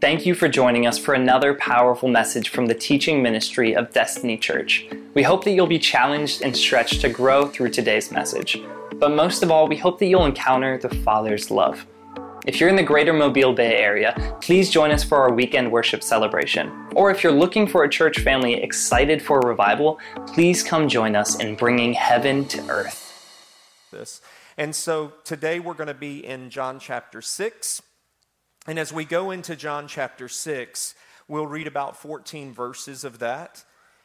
Thank you for joining us for another powerful message from the teaching ministry of Destiny Church. We hope that you'll be challenged and stretched to grow through today's message. But most of all, we hope that you'll encounter the Father's love. If you're in the greater Mobile Bay area, please join us for our weekend worship celebration. Or if you're looking for a church family excited for revival, please come join us in bringing heaven to earth. This. And so today we're going to be in John chapter 6. And as we go into John chapter 6, we'll read about 14 verses of that.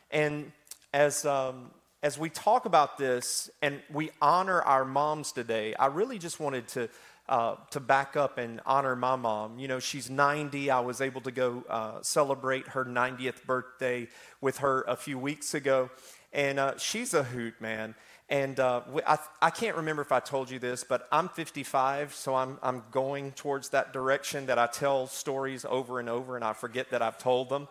And as, um, as we talk about this and we honor our moms today, I really just wanted to, uh, to back up and honor my mom. You know, she's 90. I was able to go uh, celebrate her 90th birthday with her a few weeks ago. And uh, she's a hoot, man. And uh, I, I, can't remember if I told you this, but I'm 55, so I'm, I'm going towards that direction that I tell stories over and over and I forget that I've told them.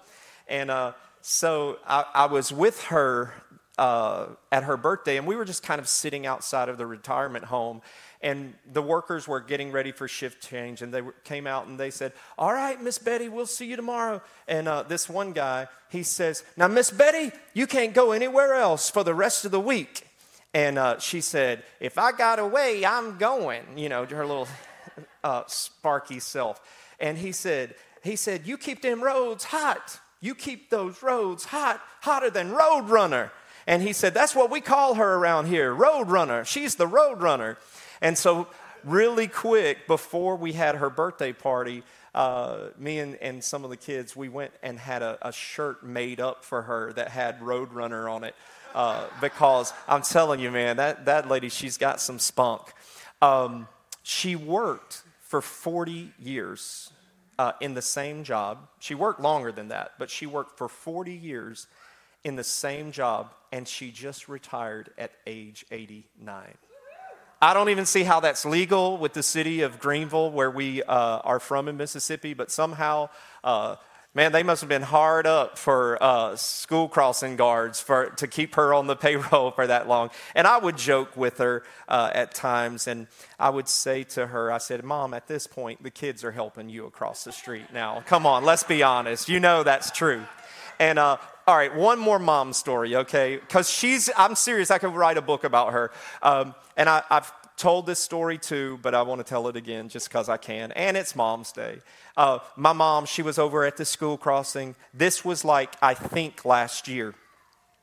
And uh, so I, I, was with her uh, at her birthday, and we were just kind of sitting outside of the retirement home. And the workers were getting ready for shift change, and they came out and they said, All right, Miss Betty, we'll see you tomorrow. And uh, this one guy, he says, Now, Miss Betty, you can't go anywhere else for the rest of the week. And uh, she said, If I got away, I'm going, you know, her little uh, sparky self. And he said, he said, You keep them roads hot. You keep those roads hot, hotter than Road Runner. And he said, That's what we call her around here, Road Runner. She's the Road Runner. And so, really quick, before we had her birthday party, uh, me and, and some of the kids, we went and had a, a shirt made up for her that had Road Runner on it uh, because I'm telling you, man, that, that lady, she's got some spunk. Um, she worked for 40 years uh, in the same job. She worked longer than that, but she worked for 40 years in the same job, and she just retired at age 89. I don't even see how that's legal with the city of Greenville, where we uh, are from in Mississippi, but somehow uh, Man, they must have been hard up for uh, school crossing guards for, to keep her on the payroll for that long. And I would joke with her uh, at times, and I would say to her, I said, Mom, at this point, the kids are helping you across the street now. Come on, let's be honest. You know that's true. And uh, all right, one more mom story, okay? Because she's, I'm serious, I could write a book about her. Um, and I, I've told this story too, but I want to tell it again just because I can. And it's Mom's Day. Uh, my mom, she was over at the school crossing. This was like, I think, last year.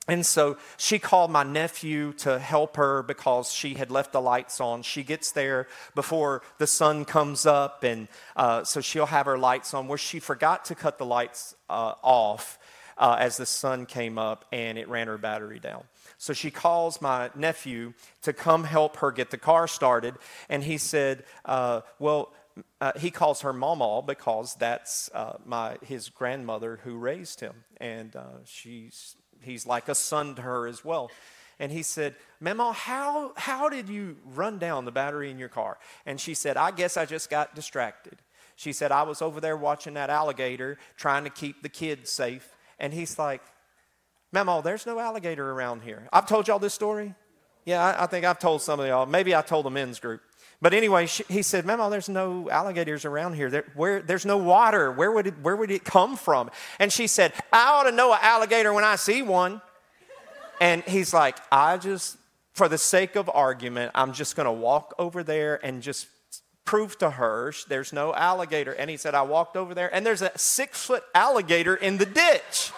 And so she called my nephew to help her because she had left the lights on. She gets there before the sun comes up, and uh, so she'll have her lights on. Where she forgot to cut the lights uh, off uh, as the sun came up, and it ran her battery down. So she calls my nephew to come help her get the car started. And he said, uh, Well, uh, he calls her Mama because that's uh, my, his grandmother who raised him. And uh, she's, he's like a son to her as well. And he said, Mama, how, how did you run down the battery in your car? And she said, I guess I just got distracted. She said, I was over there watching that alligator trying to keep the kids safe. And he's like, Memo, oh, there's no alligator around here. I've told y'all this story. Yeah, I, I think I've told some of y'all. Maybe I told the men's group. But anyway, she, he said, Memo, oh, there's no alligators around here. There, where, there's no water. Where would, it, where would it come from? And she said, I ought to know an alligator when I see one. And he's like, I just, for the sake of argument, I'm just going to walk over there and just prove to her there's no alligator. And he said, I walked over there and there's a six foot alligator in the ditch.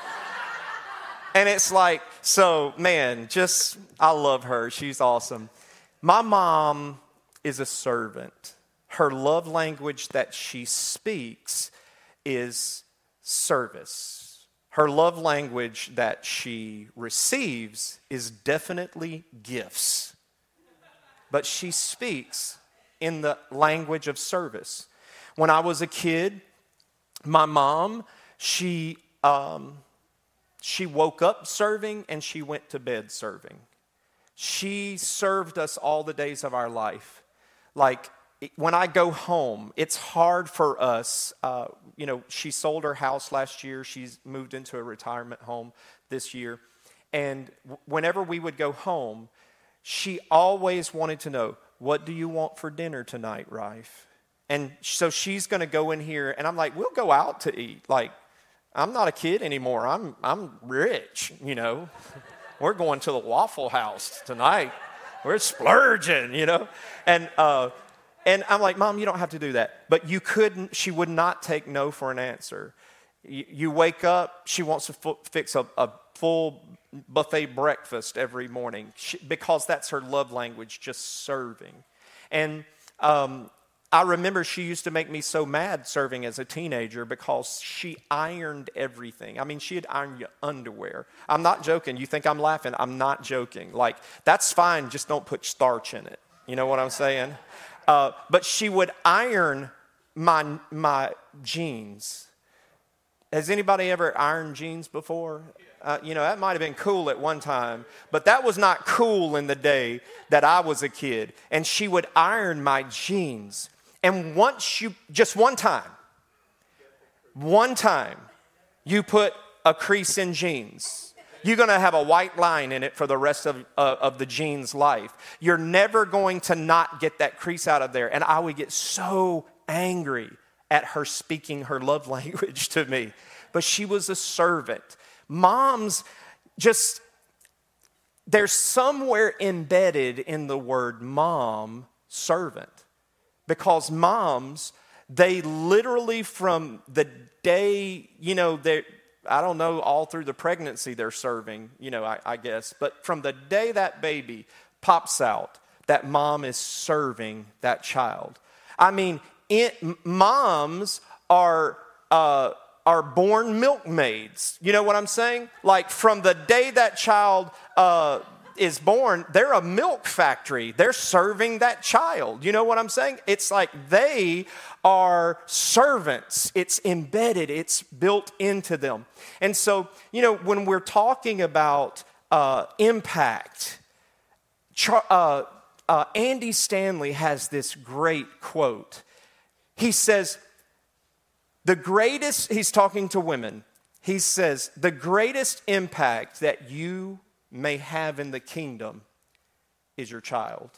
And it's like, so man, just, I love her. She's awesome. My mom is a servant. Her love language that she speaks is service. Her love language that she receives is definitely gifts. But she speaks in the language of service. When I was a kid, my mom, she, um, she woke up serving and she went to bed serving. She served us all the days of our life. Like when I go home, it's hard for us. Uh, you know, she sold her house last year. She's moved into a retirement home this year. And whenever we would go home, she always wanted to know, What do you want for dinner tonight, Rife? And so she's going to go in here, and I'm like, we'll go out to eat. Like, I'm not a kid anymore. I'm, I'm rich, you know. We're going to the Waffle House tonight. We're splurging, you know. And, uh, and I'm like, Mom, you don't have to do that. But you couldn't, she would not take no for an answer. You, you wake up, she wants to f- fix a, a full buffet breakfast every morning she, because that's her love language, just serving. And um, I remember she used to make me so mad serving as a teenager because she ironed everything. I mean, she had ironed your underwear. I'm not joking. You think I'm laughing? I'm not joking. Like, that's fine, just don't put starch in it. You know what I'm saying? Uh, but she would iron my, my jeans. Has anybody ever ironed jeans before? Uh, you know, that might have been cool at one time, but that was not cool in the day that I was a kid. And she would iron my jeans. And once you, just one time, one time, you put a crease in jeans, you're to have a white line in it for the rest of, uh, of the jeans life. You're never going to not get that crease out of there. And I would get so angry at her speaking her love language to me. But she was a servant moms just, there's somewhere embedded in the word mom servant because moms, they literally from the day, you know, they I don't know, all through the pregnancy they're serving, you know, I, I, guess. But from the day that baby pops out, that mom is serving that child. I mean, it, moms are uh, are born milkmaids. You know what I'm saying? Like from the day that child uh, is born, they're a milk factory. They're serving that child. You know what I'm saying? It's like they are servants. It's embedded, it's built into them. And so, you know, when we're talking about uh, impact, Char- uh, uh, Andy Stanley has this great quote. He says, the greatest, he's talking to women, he says, the greatest impact that you may have in the kingdom is your child.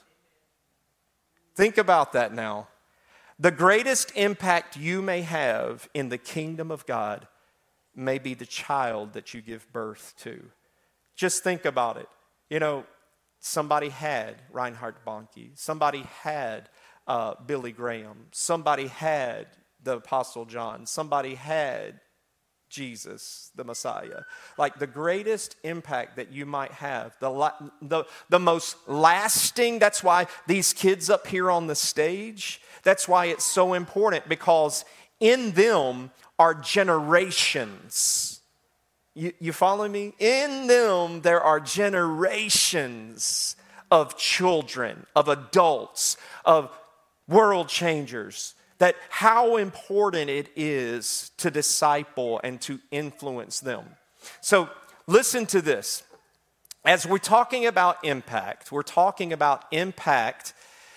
Think about that now. The greatest impact you may have in the kingdom of God may be the child that you give birth to. Just think about it. You know, somebody had Reinhard Bonnke, somebody had uh, Billy Graham, somebody had the Apostle John. Somebody had Jesus, the Messiah. Like the greatest impact that you might have, the, the, the most lasting, that's why these kids up here on the stage, that's why it's so important because in them are generations. You, you follow me? In them, there are generations of children, of adults, of world changers that how important it is to disciple and to influence them. So, listen to this. As we're talking about impact, we're talking about impact.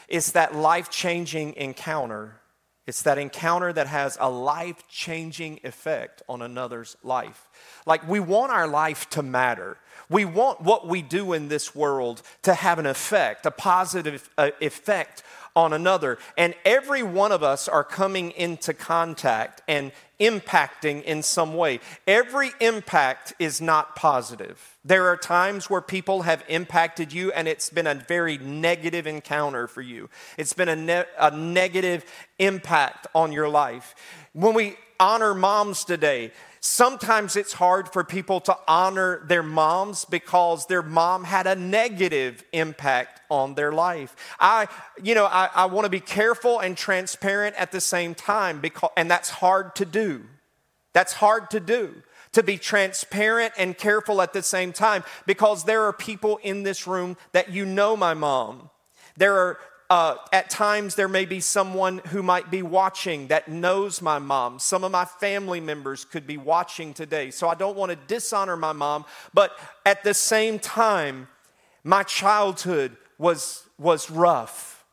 It's that life changing encounter. It's that encounter that has a life changing effect on another's life. Like, we want our life to matter. We want what we do in this world to have an effect, a positive uh, effect on another. And every one of us are coming into contact and impacting in some way. Every impact is not positive. There are times where people have impacted you and it's been a very negative encounter for you. It's been a, ne- a negative impact on your life. When we honor moms today, Sometimes it's hard for people to honor their moms because their mom had a negative impact on their life. I, you know, I, I want to be careful and transparent at the same time because, and that's hard to do. That's hard to do to be transparent and careful at the same time because there are people in this room that you know my mom. There are uh, at times, there may be someone who might be watching that knows my mom. Some of my family members could be watching today. So I don't want to dishonor my mom, but at the same time, my childhood was, was rough.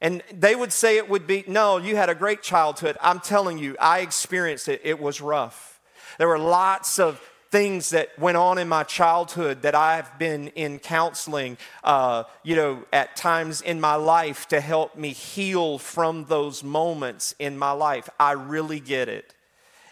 And they would say it would be, no, you had a great childhood. I'm telling you, I experienced it. It was rough. There were lots of things that went on in my childhood that I've been in counseling, uh, you know, at times in my life to help me heal from those moments in my life. I really get it.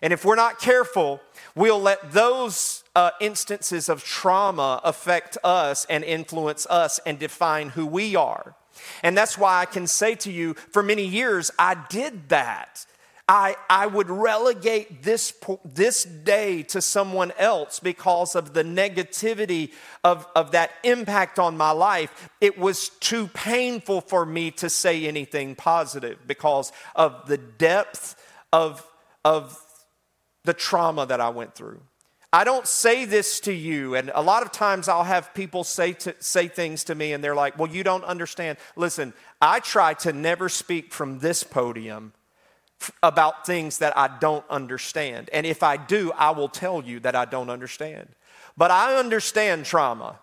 And if we're not careful, we'll let those uh, instances of trauma affect us and influence us and define who we are. And that's why I can say to you, for many years, I did that. I, I would relegate this, this day to someone else because of the negativity of, of that impact on my life. It was too painful for me to say anything positive because of the depth of, of the trauma that I went through. I don't say this to you, and a lot of times I'll have people say, to, say things to me, and they're like, Well, you don't understand. Listen, I try to never speak from this podium about things that I don't understand. And if I do, I will tell you that I don't understand. But I understand trauma.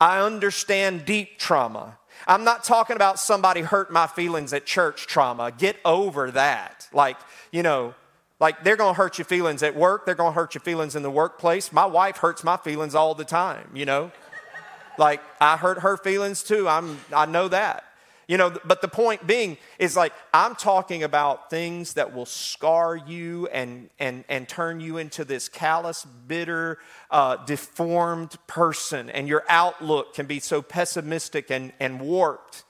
I understand deep trauma. I'm not talking about somebody hurt my feelings at church trauma. Get over that. Like, you know, like they're to hurt your feelings at work, they're to hurt your feelings in the workplace. My wife hurts my feelings all the time, you know? like I hurt her feelings too. I'm I know that. You know, but the point being is like, I'm talking about things that will scar you and, and, and turn you into this callous, bitter, uh, deformed person, and your outlook can be so pessimistic and, and warped.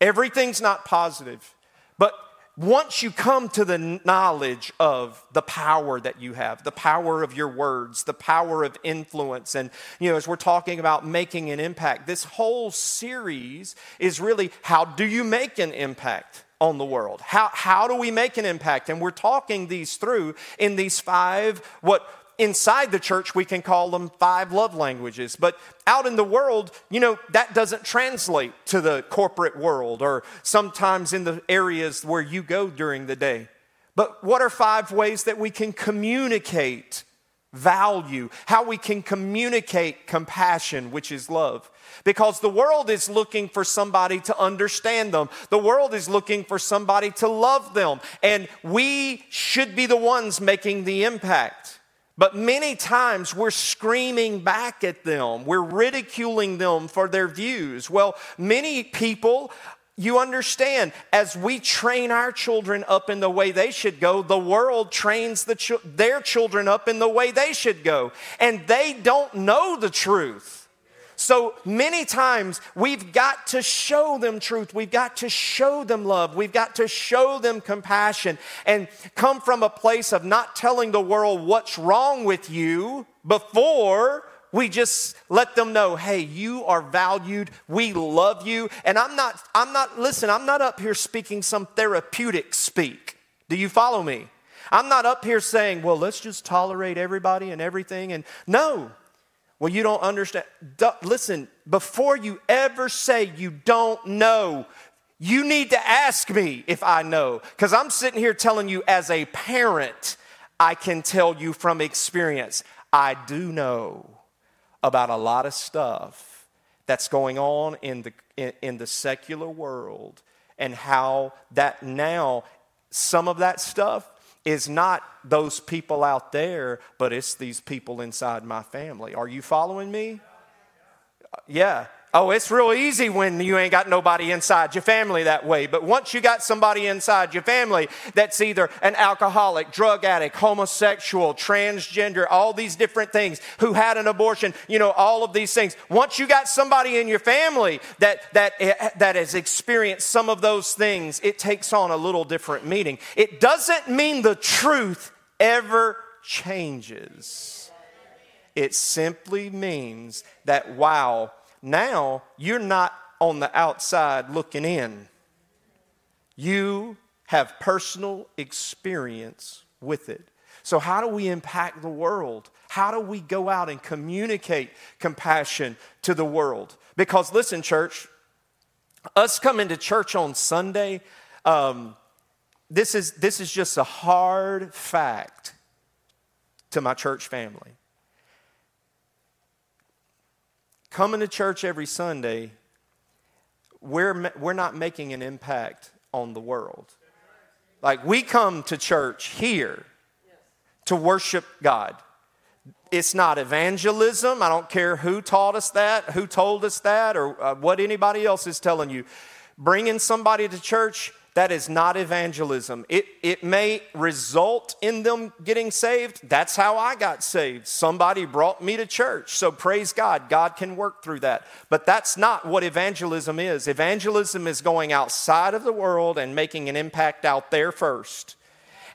Everything's not positive. But once you come to the knowledge of the power that you have, the power of your words, the power of influence, and you know, as we're talking about making an impact, this whole series is really how do you make an impact? on the world? How, how do we make an impact? And we're talking these through in these five, what inside the church, we can call them five love languages. But out in the world, you know, that doesn't translate to the corporate world or sometimes in the areas where you go during the day. But what are five ways that we can communicate value, how we can communicate compassion, which is love? Because the world is looking for somebody to understand them. The world is looking for somebody to love them. And we should be the ones making the impact. But many times we're screaming back at them, we're ridiculing them for their views. Well, many people you understand, as we train our children up in the way they should go, the world trains the ch- their children up in the way they should go. And they don't know the truth. So many times we've got to show them truth. We've got to show them love. We've got to show them compassion and come from a place of not telling the world what's wrong with you before we just let them know hey you are valued. We love you. And i'm not i'm not listen i'm not up here speaking some therapeutic speak. Do you follow me? I'm not up here saying well let's just tolerate everybody and everything and no well, you don't understand. Listen, before you ever say you don't know, you need to ask me if I know. Because I'm sitting here telling you as a parent, I can tell you from experience, I do know about a lot of stuff that's going on in the, in, in the secular world and how that now, some of that stuff is not those people out there, but it's these people inside my family. Are you following me? Yeah. Oh, it's real easy when you ain't got nobody inside your family that way. But once you got somebody inside your family that's either an alcoholic, drug addict, homosexual, transgender, all these different things, who had an abortion, you know, all of these things. Once you got somebody in your family that, that, eh, that has experienced some of those things, it takes on a little different meaning. It doesn't mean the truth ever changes. It simply means that, wow, now you're not on the outside looking in. You have personal experience with it. So, how do we impact the world? How do we go out and communicate compassion to the world? Because, listen, church, us coming to church on Sunday, um, this, is, this is just a hard fact to my church family. Coming to church every Sunday, we're, we're not making an impact on the world. Like we come to church here to worship God. It's not evangelism. I don't care who taught us that, who told us that, or uh, what anybody else is telling you. Bringing somebody to church that is not evangelism. It, it may result in them getting saved. That's how I got saved. Somebody brought me to church. So praise God. God can work through that. But that's not what evangelism is. Evangelism is going outside of the world and making an impact out there first.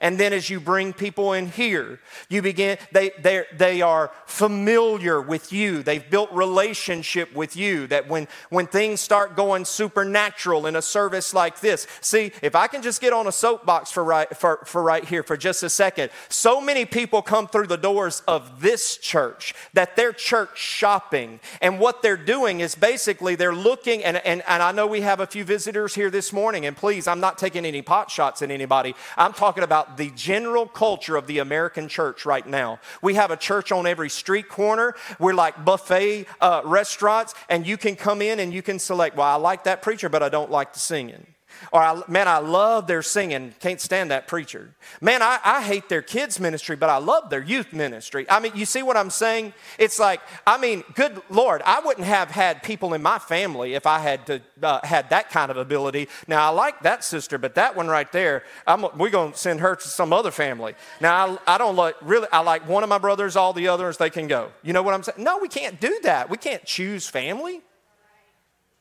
And then as you bring people in here, you begin, they, they, they are familiar with you. They've built relationship with you that when, when things start going supernatural in a service like this, see, if I can just get on a soapbox for right, for, for right here for just a second, so many people come through the doors of this church that they're church shopping. And what they're doing is basically they're looking, and, and, and I know we have a few visitors here this morning, and please, I'm not taking any pot shots at anybody. I'm talking about the general culture of the American church right now. We have a church on every street corner. We're like buffet uh, restaurants, and you can come in and you can select, well, I like that preacher, but I don't like the singing. Or, man, I love their singing. Can't stand that preacher. Man, I, I hate their kids' ministry, but I love their youth ministry. I mean, you see what I'm saying? It's like, I mean, good Lord, I wouldn't have had people in my family if I had to, uh, had that kind of ability. Now, I like that sister, but that one right there, I'm, we're going to send her to some other family. Now, I, I don't like, really, I like one of my brothers, all the others, they can go. You know what I'm saying? No, we can't do that. We can't choose family.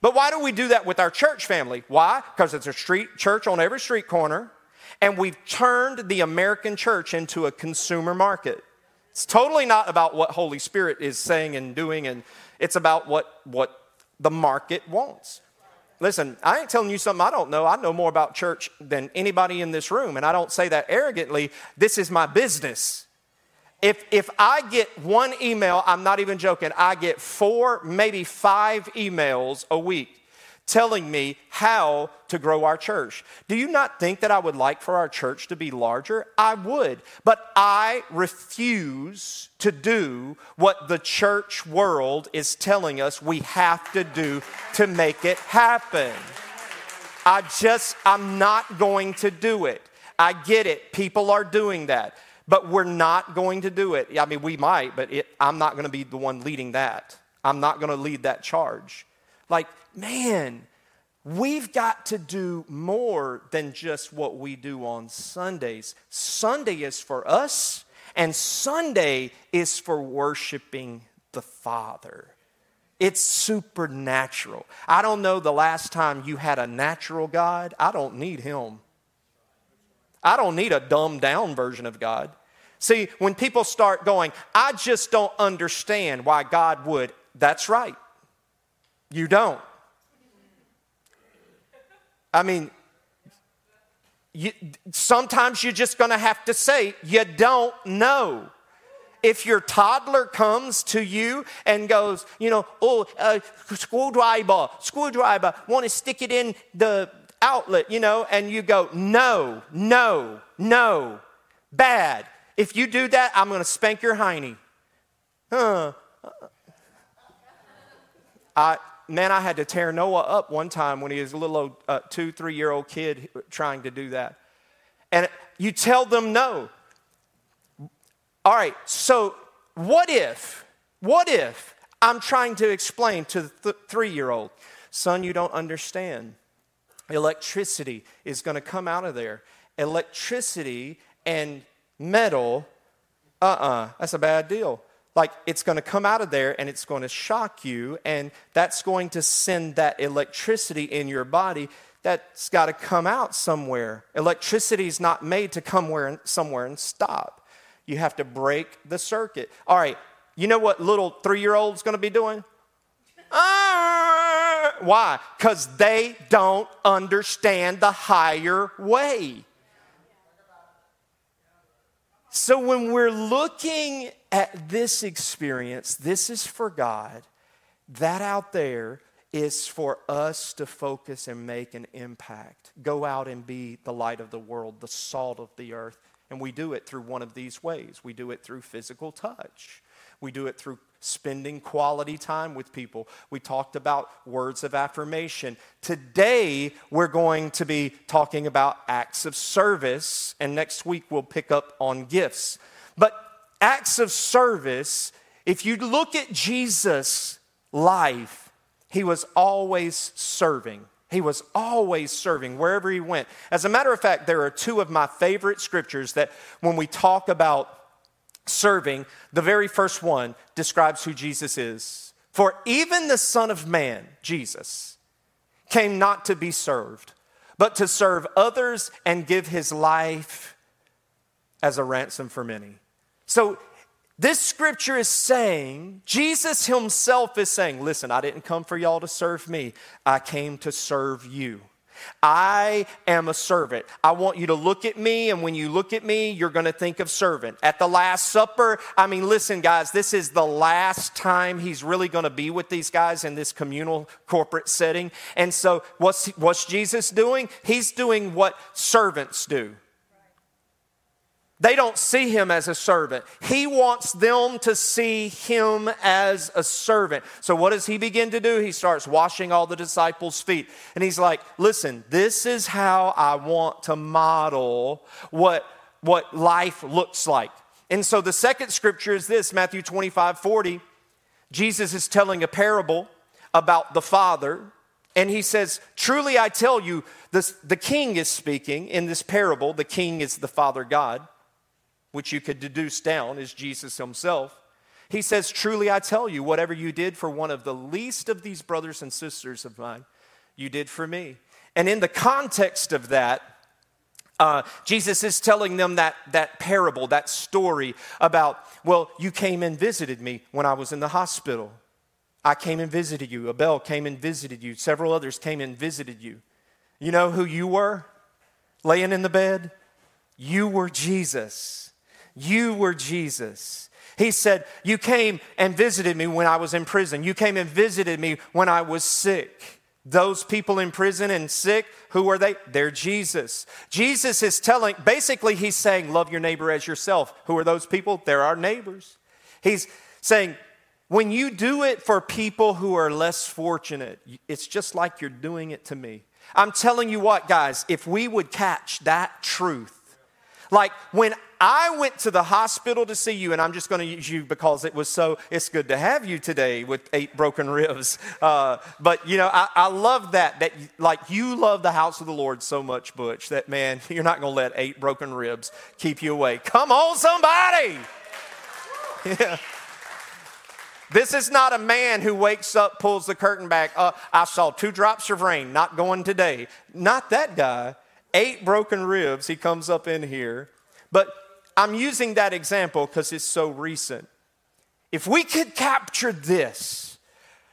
But why do we do that with our church family? Why? Because it's a street church on every street corner, and we've turned the American church into a consumer market. It's totally not about what Holy Spirit is saying and doing, and it's about what, what the market wants. Listen, I ain't telling you something I don't know. I know more about church than anybody in this room, and I don't say that arrogantly. This is my business. If, if I get one email, I'm not even joking, I get four, maybe five emails a week telling me how to grow our church. Do you not think that I would like for our church to be larger? I would. But I refuse to do what the church world is telling us we have to do to make it happen. I just, I'm not going to do it. I get it. People are doing that but we're not going to do it. I mean, we might, but it, I'm not going to be the one leading that. I'm not going to lead that charge. Like, man, we've got to do more than just what we do on Sundays. Sunday is for us, and Sunday is for worshiping the Father. It's supernatural. I don't know the last time you had a natural God. I don't need him. I don't need a dumbed down version of God. See, when people start going, I just don't understand why God would, that's right. You don't. I mean, you, sometimes you're just going to have to say, you don't know. If your toddler comes to you and goes, you know, oh, uh, screwdriver, screwdriver, want to stick it in the outlet, you know, and you go, no, no, no, bad. If you do that, I'm going to spank your hiney. Huh. I, man, I had to tear Noah up one time when he was a little old, uh, two, three year old kid trying to do that. And you tell them no. All right, so what if, what if I'm trying to explain to the th- three year old, son, you don't understand electricity is going to come out of there. Electricity and metal, uh uh-uh, uh, that's a bad deal. Like it's going to come out of there and it's going to shock you, and that's going to send that electricity in your body. That's got to come out somewhere. Electricity is not made to come where, somewhere and stop. You have to break the circuit. All right, you know what little three year old's going to be doing? Why? Because they don't understand the higher way. So when we're looking at this experience, this is for God. That out there is for us to focus and make an impact. Go out and be the light of the world, the salt of the earth. And we do it through one of these ways. We do it through physical touch. We do it through spending quality time with people. We talked about words of affirmation. Today, we're going to be talking about acts of service, and next week we'll pick up on gifts. But acts of service, if you look at Jesus' life, he was always serving. He was always serving wherever he went. As a matter of fact, there are two of my favorite scriptures that when we talk about serving, the very first one describes who Jesus is. For even the Son of Man, Jesus, came not to be served, but to serve others and give his life as a ransom for many. So this scripture is saying, Jesus himself is saying, listen, I didn't come for y'all to serve me, I came to serve you. I am a servant. I want you to look at me, and when you look at me, you're going to think of servant. At the Last Supper, I mean, listen, guys, this is the last time he's really going to be with these guys in this communal corporate setting. And so, what's, what's Jesus doing? He's doing what servants do. They don't see him as a servant. He wants them to see him as a servant. So, what does he begin to do? He starts washing all the disciples' feet. And he's like, Listen, this is how I want to model what, what life looks like. And so, the second scripture is this Matthew 25 40. Jesus is telling a parable about the Father. And he says, Truly I tell you, this, the king is speaking in this parable. The king is the Father God which you could deduce down is Jesus himself. He says, Truly I tell you, whatever you did for one of the least of these brothers and sisters of mine, you did for me. And in the context of that, uh, Jesus is telling them that, that parable, that story about, well, you came and visited me when I was in the hospital. I came and visited you. Abel came and visited you. Several others came and visited you. You know who you were laying in the bed? You were Jesus. You were Jesus. He said, You came and visited me when I was in prison. You came and visited me when I was sick. Those people in prison and sick, who are they? They're Jesus. Jesus is telling, basically, he's saying, Love your neighbor as yourself. Who are those people? They're our neighbors. He's saying, when you do it for people who are less fortunate, it's just like you're doing it to me. I'm telling you what, guys, if we would catch that truth, like when I went to the hospital to see you, and I'm just going to use you because it was so, it's good to have you today with eight broken ribs. Uh, but, you know, I, I love that, that like you love the house of the Lord so much, Butch, that man, you're not going to let eight broken ribs keep you away. Come on, somebody! Yeah. This is not a man who wakes up, pulls the curtain back. Uh, I saw two drops of rain, not going today. Not that guy. Eight broken ribs, he comes up in here. But I'm using that example because it's so recent. If we could capture this,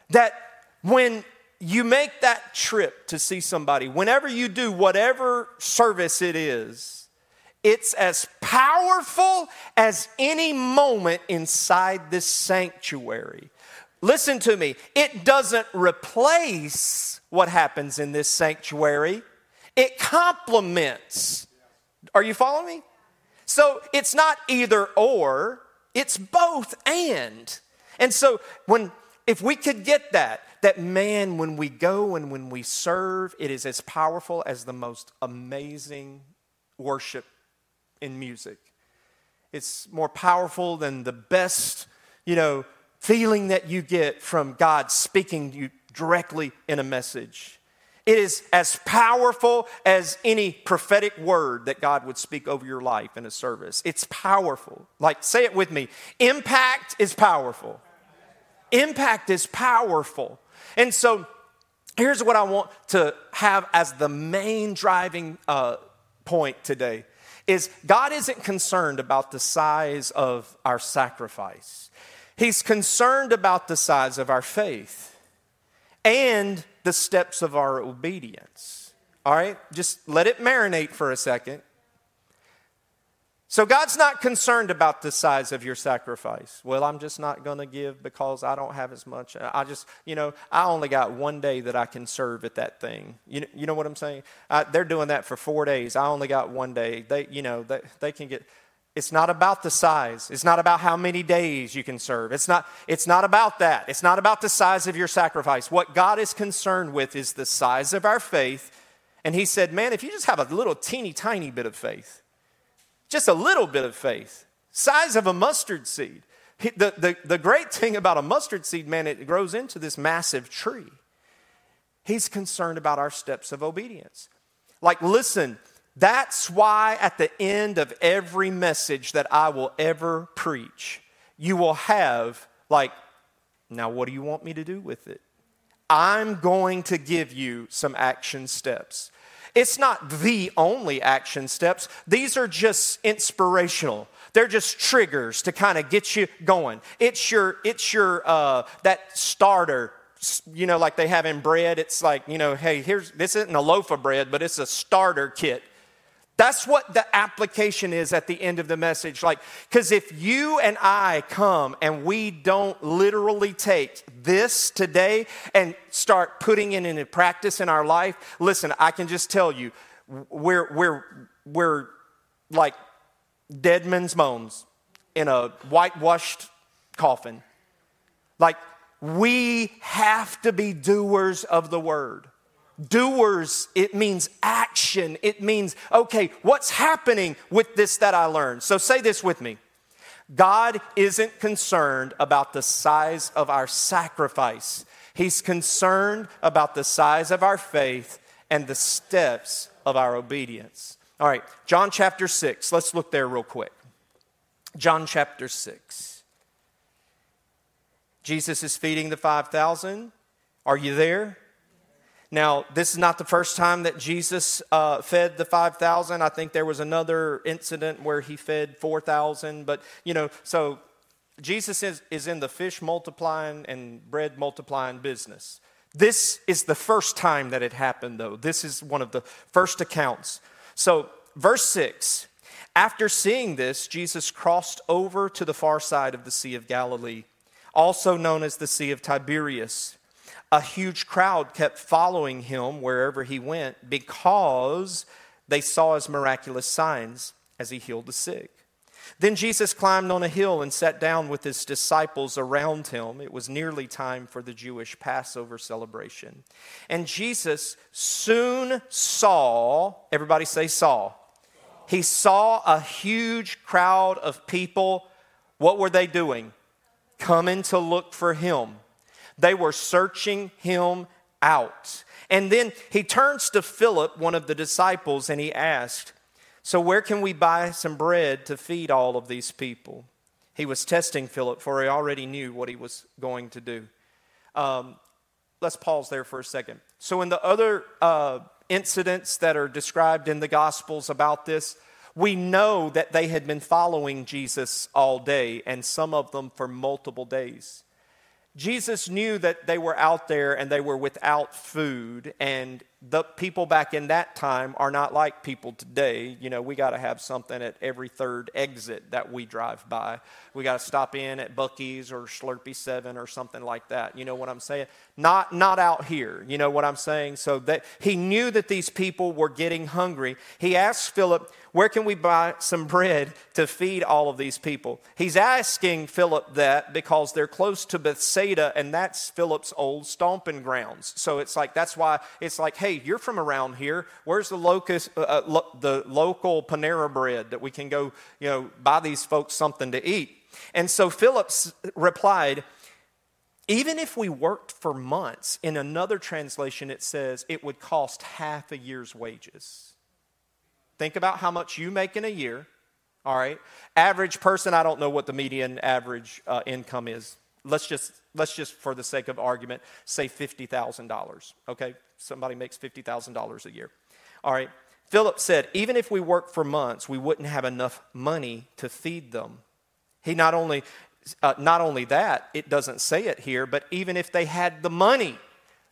that when you make that trip to see somebody, whenever you do whatever service it is, it's as powerful as any moment inside this sanctuary. Listen to me, it doesn't replace what happens in this sanctuary, it complements. Are you following me? So it's not either or, it's both and. And so when if we could get that, that man, when we go and when we serve, it is as powerful as the most amazing worship in music. It's more powerful than the best, you know, feeling that you get from God speaking to you directly in a message. It is as powerful as any prophetic word that God would speak over your life in a service. It's powerful. Like, say it with me impact is powerful. Impact is powerful. And so, here's what I want to have as the main driving uh, point today is God isn't concerned about the size of our sacrifice. He's concerned about the size of our faith. And the steps of our obedience. All right? Just let it marinate for a second. So, God's not concerned about the size of your sacrifice. Well, I'm just not going to give because I don't have as much. I just, you know, I only got one day that I can serve at that thing. You, you know what I'm saying? I, they're doing that for four days. I only got one day. They, you know, they, they can get. It's not about the size. It's not about how many days you can serve. It's not, it's not about that. It's not about the size of your sacrifice. What God is concerned with is the size of our faith. And He said, Man, if you just have a little teeny tiny bit of faith, just a little bit of faith, size of a mustard seed. The, the, the great thing about a mustard seed, man, it grows into this massive tree. He's concerned about our steps of obedience. Like, listen, that's why at the end of every message that I will ever preach, you will have, like, now what do you want me to do with it? I'm going to give you some action steps. It's not the only action steps, these are just inspirational. They're just triggers to kind of get you going. It's your, it's your, uh, that starter, you know, like they have in bread. It's like, you know, hey, here's, this isn't a loaf of bread, but it's a starter kit. That's what the application is at the end of the message. Like, because if you and I come and we don't literally take this today and start putting it into practice in our life, listen, I can just tell you, we're, we're, we're like dead men's bones in a whitewashed coffin. Like, we have to be doers of the word. Doers, it means action. It means, okay, what's happening with this that I learned? So say this with me God isn't concerned about the size of our sacrifice, He's concerned about the size of our faith and the steps of our obedience. All right, John chapter 6. Let's look there real quick. John chapter 6. Jesus is feeding the 5,000. Are you there? Now, this is not the first time that Jesus uh, fed the 5,000. I think there was another incident where he fed 4,000. But, you know, so Jesus is, is in the fish multiplying and bread multiplying business. This is the first time that it happened, though. This is one of the first accounts. So, verse 6 After seeing this, Jesus crossed over to the far side of the Sea of Galilee, also known as the Sea of Tiberias. A huge crowd kept following him wherever he went because they saw his miraculous signs as he healed the sick. Then Jesus climbed on a hill and sat down with his disciples around him. It was nearly time for the Jewish Passover celebration. And Jesus soon saw, everybody say, saw. He saw a huge crowd of people. What were they doing? Coming to look for him. They were searching him out. And then he turns to Philip, one of the disciples, and he asked, so, where can we buy some bread to feed all of these people? He was testing Philip, for he already knew what he was going to do. Um, let's pause there for a second. So, in the other uh, incidents that are described in the Gospels about this, we know that they had been following Jesus all day, and some of them for multiple days. Jesus knew that they were out there and they were without food, and the people back in that time are not like people today. You know, we got to have something at every third exit that we drive by. We got to stop in at Buc-ee's or Slurpee 7 or something like that. You know what I'm saying? Not, not out here. You know what I'm saying? So that he knew that these people were getting hungry. He asked Philip, where can we buy some bread to feed all of these people? He's asking Philip that because they're close to Bethsaida, and that's Philip's old stomping grounds. So it's like, that's why it's like, hey, you're from around here. Where's the, locus, uh, uh, lo- the local Panera bread that we can go, you know, buy these folks something to eat? And so Philip replied, even if we worked for months, in another translation it says it would cost half a year's wages. Think about how much you make in a year. All right. Average person, I don't know what the median average uh, income is. Let's just, let's just, for the sake of argument, say $50,000. Okay. Somebody makes $50,000 a year. All right. Philip said, even if we worked for months, we wouldn't have enough money to feed them. He not only, uh, not only that, it doesn't say it here, but even if they had the money,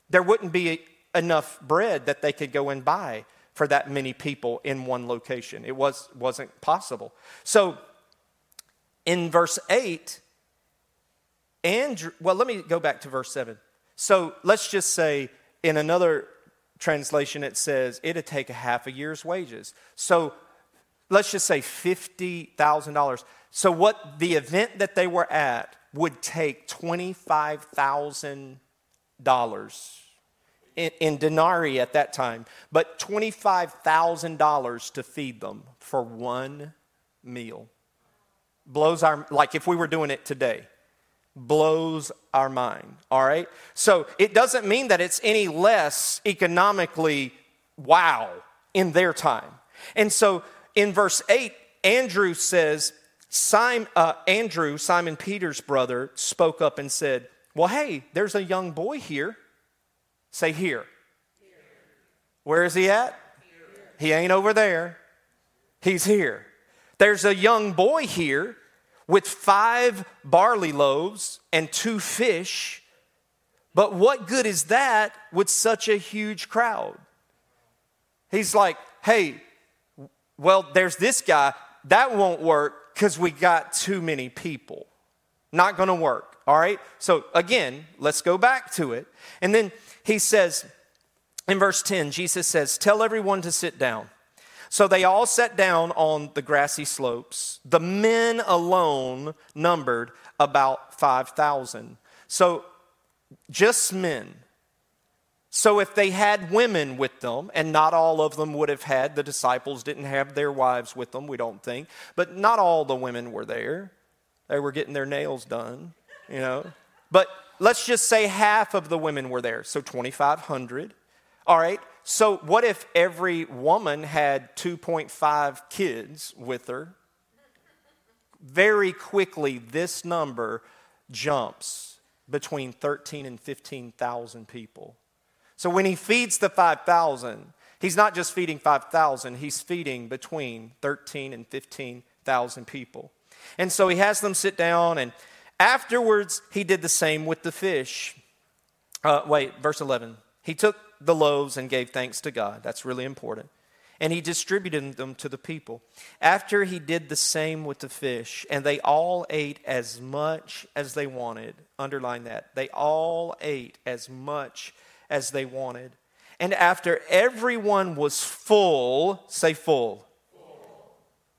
there wouldn't be enough bread that they could go and buy for that many people in one location. It was, wasn't possible. So in verse 8, Andrew, well, let me go back to verse 7. So let's just say in another translation it says it'd take a half a year's wages. So let's just say $50,000. So what the event that they were at would take $25,000 in, in denarii at that time, but $25,000 to feed them for one meal. Blows our, like if we were doing it today, blows our mind, all right? So it doesn't mean that it's any less economically wow in their time. And so in verse 8, Andrew says, Simon, uh, Andrew, Simon Peter's brother, spoke up and said, Well, hey, there's a young boy here. Say, here. here. Where is he at? Here. He ain't over there. He's here. There's a young boy here with five barley loaves and two fish. But what good is that with such a huge crowd? He's like, hey, well, there's this guy. That won't work because we got too many people. Not going to work. All right? So again, let's go back to it. And then he says, in verse 10, Jesus says, Tell everyone to sit down. So they all sat down on the grassy slopes. The men alone numbered about 5,000. So just men. So if they had women with them, and not all of them would have had, the disciples didn't have their wives with them, we don't think, but not all the women were there. They were getting their nails done, you know. But let's just say half of the women were there, so 2,500. All right, so, what if every woman had 2.5 kids with her? Very quickly, this number jumps between 13 and 15,000 people. So, when he feeds the 5,000, he's not just feeding 5,000, he's feeding between 13 and 15,000 people. And so he has them sit down, and afterwards, he did the same with the fish. Uh, wait, verse 11. He took the loaves and gave thanks to God. That's really important. And he distributed them to the people. After he did the same with the fish, and they all ate as much as they wanted. Underline that. They all ate as much as they wanted. And after everyone was full, say full.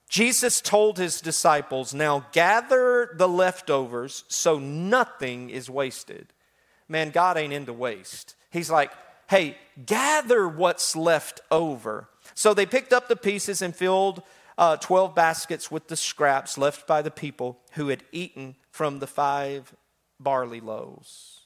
Jesus told his disciples, Now gather the leftovers so nothing is wasted. Man, God ain't into waste. He's like, hey, gather what's left over. So they picked up the pieces and filled uh, 12 baskets with the scraps left by the people who had eaten from the five barley loaves.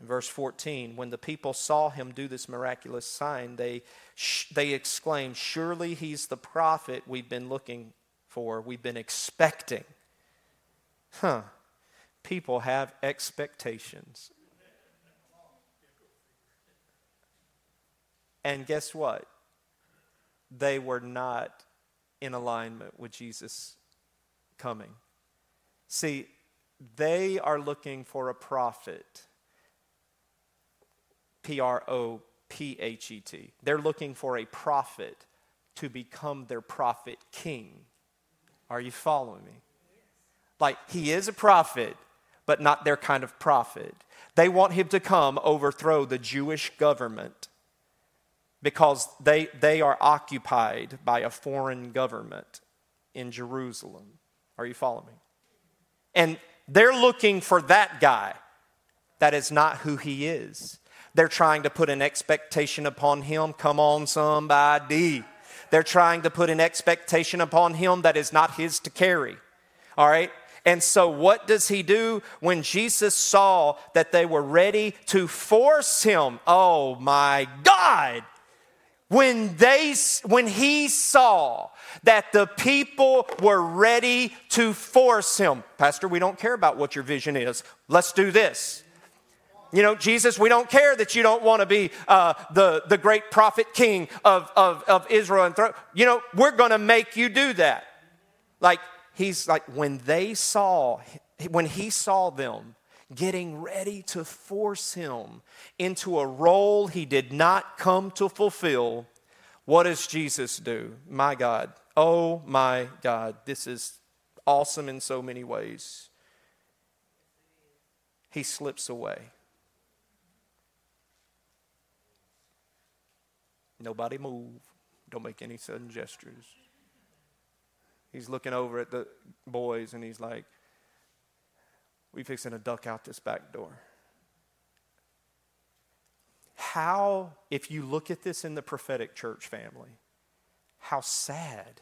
In verse 14, when the people saw him do this miraculous sign, they, sh- they exclaimed, Surely he's the prophet we've been looking for, we've been expecting. Huh. People have expectations. And guess what? They were not in alignment with Jesus coming. See, they are looking for a prophet. P R O P H E T. They're looking for a prophet to become their prophet king. Are you following me? Like, he is a prophet, but not their kind of prophet. They want him to come overthrow the Jewish government because they, they are occupied by a foreign government in Jerusalem. Are you following me? And they're looking for that guy. That is not who he is. They're trying to put an expectation upon him. Come on, somebody. They're trying to put an expectation upon him that is not his to carry. All right? And so, what does he do when Jesus saw that they were ready to force him? Oh my God! When they when he saw that the people were ready to force him pastor we don't care about what your vision is. Let's do this. You know jesus we don't care that you don't want to be uh, the, the great prophet king of, of, of israel and throw, you know we're going to make you do that. Like he's like when they saw when he saw them getting ready to force him into a role he did not come to fulfill, what does Jesus do? My God. Oh my God. This is awesome in so many ways. He slips away. Nobody move. Don't make any sudden gestures. He's looking over at the boys and he's like, we fixing to duck out this back door. How, if you look at this in the prophetic church family, how sad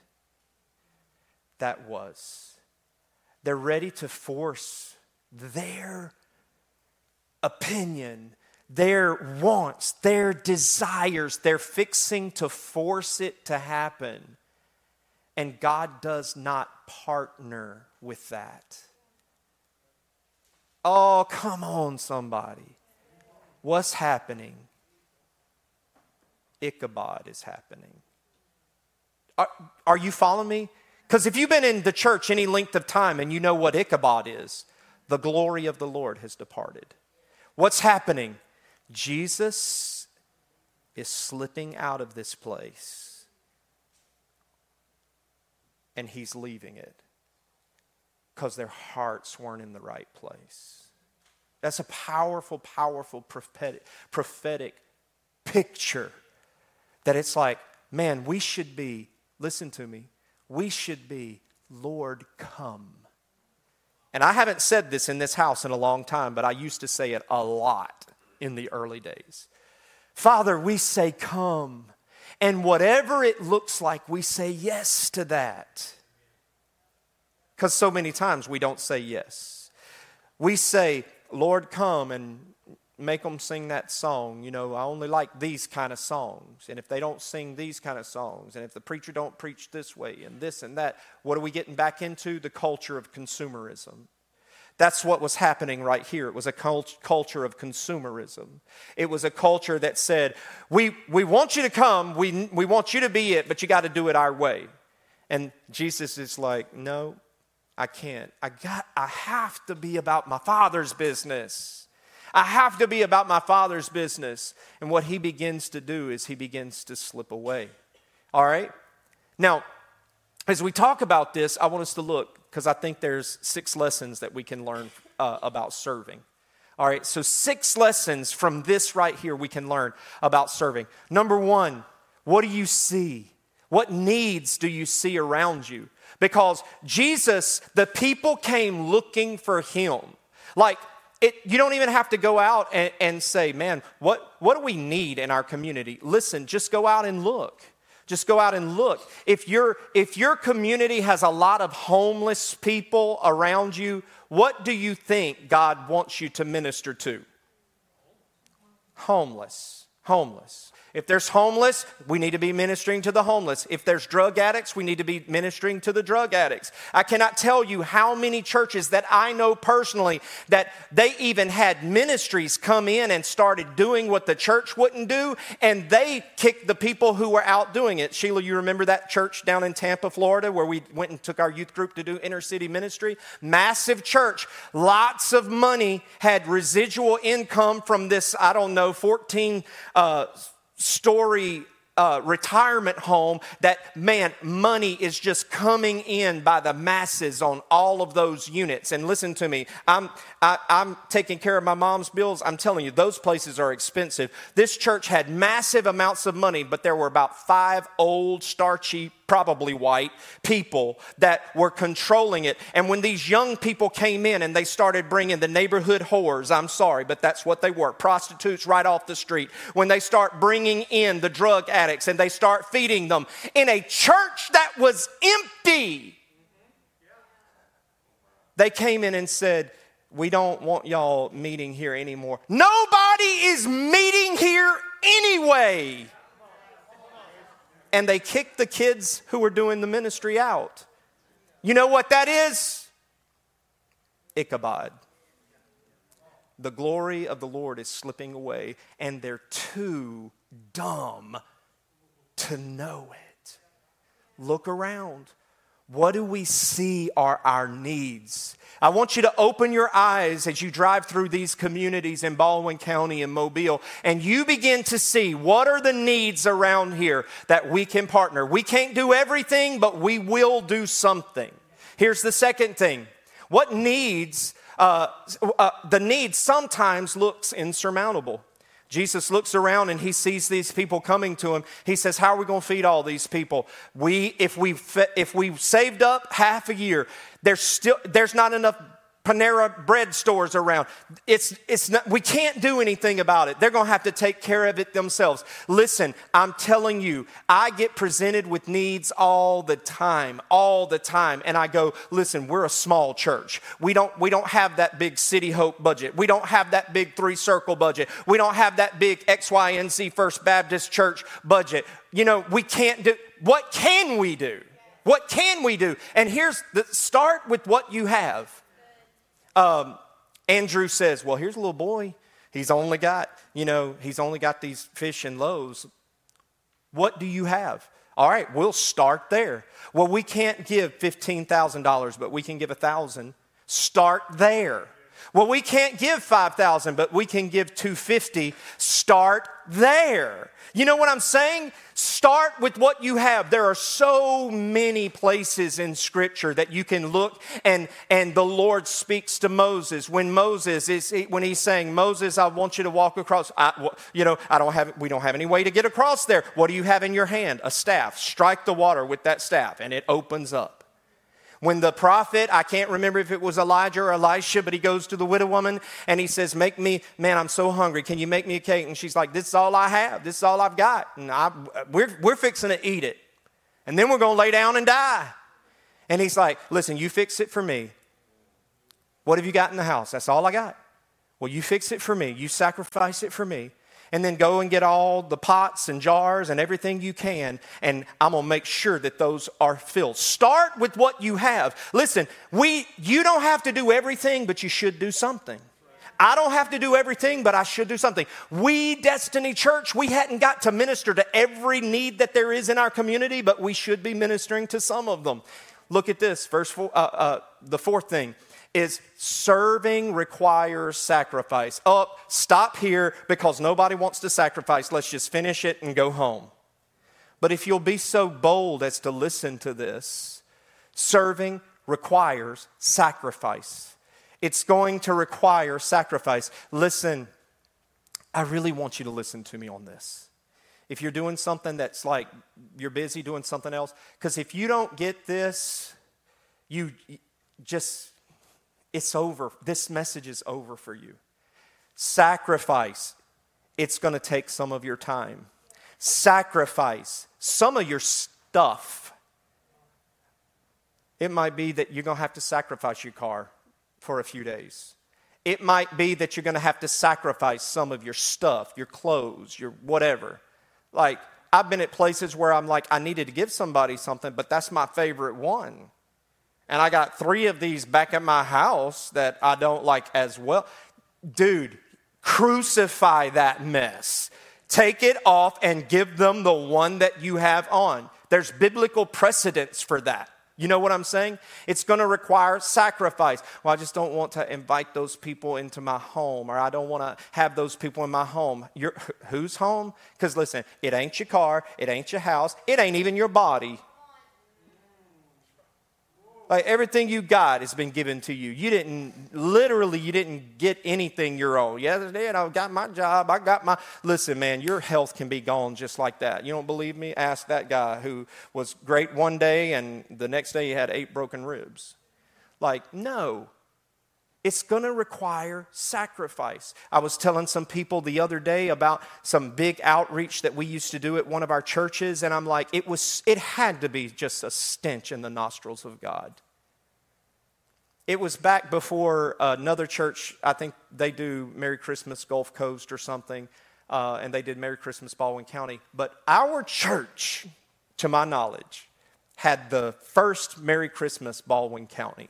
that was. they're ready to force their opinion, their wants, their desires. They're fixing to force it to happen. And God does not partner with that. Oh, come on, somebody. What's happening? Ichabod is happening. Are, are you following me? Because if you've been in the church any length of time and you know what Ichabod is, the glory of the Lord has departed. What's happening? Jesus is slipping out of this place and he's leaving it because their hearts weren't in the right place. That's a powerful, powerful prophetic, prophetic picture that it's like, man, we should be, listen to me, we should be, Lord, come. And I haven't said this in this house in a long time, but I used to say it a lot in the early days. Father, we say, come. And whatever it looks like, we say yes to that. Because so many times we don't say yes. We say, Lord, come, and make them sing that song. You know, I only like these kind of songs. And if they don't sing these kind of songs, and if the preacher don't preach this way, and this and that, what are we getting back into? The culture of consumerism. That's what was happening right here. It was a cult- culture of consumerism. It was a culture that said, we, we want you to come, we, we want you to be it, but you got to do it our way. And Jesus is like, no, I can't. I, got, I have to be about my Father's business. I have to be about my father's business. And what he begins to do is he begins to slip away. All right? Now, as we talk about this, I want us to look because I think there's six lessons that we can learn uh, about serving. All right, so six lessons from this right here we can learn about serving. Number one, what do you see? What needs do you see around you? Because Jesus, the people came looking for him. Like it, you don't even have to go out and, and say, man, what, what do we need in our community? Listen, just go out and look. Just go out and look. If, your if your community has a lot of homeless people around you, what do you think God wants you to minister to? Homeless. Homeless. If there's homeless, we need to be ministering to the homeless. If there's drug addicts, we need to be ministering to the drug addicts. I cannot tell you how many churches that I know personally that they even had ministries come in and started doing what the church wouldn't do, and they kicked the people who were out doing it. Sheila, you remember that church down in Tampa, Florida, where we went and took our youth group to do inner city ministry? Massive church, lots of money, had residual income from this, I don't know, 14. Uh, story uh, retirement home that, man, money is just coming in by the masses on all of those units. And listen to me, I'm, I, I'm taking care of my mom's bills. I'm telling you, those places are expensive. This church had massive amounts of money, but there were about five old, starchy probably white people that were controlling it. And when these young people came in and they started bringing the neighborhood whores, I'm sorry, but that's what they were prostitutes right off the street. When they start bringing in the drug addicts and they start feeding them in a church that was empty, they came in and said, we don't want y'all meeting here anymore. Nobody is meeting here anyway and they kicked the kids who were doing the ministry out. You know what that is? Ichabod. The glory of the Lord is slipping away, and they're too dumb to know it. Look around. What do we see are our needs? I want you to open your eyes as you drive through these communities in Baldwin County and Mobile, and you begin to see what are the needs around here that we can partner. We can't do everything, but we will do something. Here's the second thing what needs, uh, uh, the need sometimes looks insurmountable. Jesus looks around and he sees these people coming to him. He says, How are we going to feed all these people? We, if we if we saved up half a year, there's still there's not enough Panera bread stores around. It's, it's not, we can't do anything about it. They're going to have to take care of it themselves. Listen, I'm telling you, I get presented with needs all the time, all the time. And I go, listen, we're a small church. We don't, we don't have that big City Hope budget. We don't have that big three circle budget. We don't have that big XYNC First Baptist Church budget. You know, we can't do, what can we do? What can we do? And here's the start with what you have. Um, Andrew says, Well, here's a little boy. He's only got, you know, he's only got these fish and loaves. What do you have? All right, we'll start there. Well, we can't give $15,000, but we can give a 1000 Start there. Well, we can't give 5,000, but we can give 250. Start there. You know what I'm saying? Start with what you have. There are so many places in Scripture that you can look and, and the Lord speaks to Moses. When Moses is, when he's saying, Moses, I want you to walk across, I, you know, I don't have, we don't have any way to get across there. What do you have in your hand? A staff. Strike the water with that staff and it opens up. When the prophet, I can't remember if it was Elijah or Elisha, but he goes to the widow woman and he says, Make me, man, I'm so hungry. Can you make me a cake? And she's like, This is all I have. This is all I've got. And I, we're, we're fixing to eat it. And then we're going to lay down and die. And he's like, Listen, you fix it for me. What have you got in the house? That's all I got. Well, you fix it for me. You sacrifice it for me and then go and get all the pots and jars and everything you can, and I'm gonna make sure that those are filled. Start with what you have. Listen, we you don't have to do everything, but you should do something. I don't have to do everything, but I should do something. We, Destiny Church, we hadn't got to minister to every need that there is in our community, but we should be ministering to some of them. Look at this, verse four, uh, uh, the fourth thing is serving requires sacrifice. Oh, stop here because nobody wants to sacrifice. Let's just finish it and go home. But if you'll be so bold as to listen to this, serving requires sacrifice. It's going to require sacrifice. Listen, I really want you to listen to me on this. If you're doing something that's like you're busy doing something else, because if you don't get this, you just it's over. This message is over for you. Sacrifice, it's going to take some of your time. Sacrifice some of your stuff. It might be that you're going to have to sacrifice your car for a few days. It might be that you're going to have to sacrifice some of your stuff, your clothes, your whatever. Like, I've been at places where I'm like, I needed to give somebody something, but that's my favorite one and I got three of these back at my house that I don't like as well. Dude, crucify that mess. Take it off and give them the one that you have on. There's biblical precedence for that. You know what I'm saying? It's going to require sacrifice. Well, I just don't want to invite those people into my home, or I don't want to have those people in my home. Your, whose home? Because listen, it ain't your car, it ain't your house, it ain't even your body. Like everything you got has been given to you. You didn't, literally, you didn't get anything your own. Yes, I did. I got my job. I got my, listen, man, your health can be gone just like that. You don't believe me? Ask that guy who was great one day and the next day he had eight broken ribs. Like, no. It's going to require sacrifice. I was telling some people the other day about some big outreach that we used to do at one of our churches, and I'm like, it was, it had to be just a stench in the nostrils of God. It was back before another church, I think they do Merry Christmas Gulf Coast or something, uh, and they did Merry Christmas Baldwin County. But our church, to my knowledge, had the first Merry Christmas Baldwin County.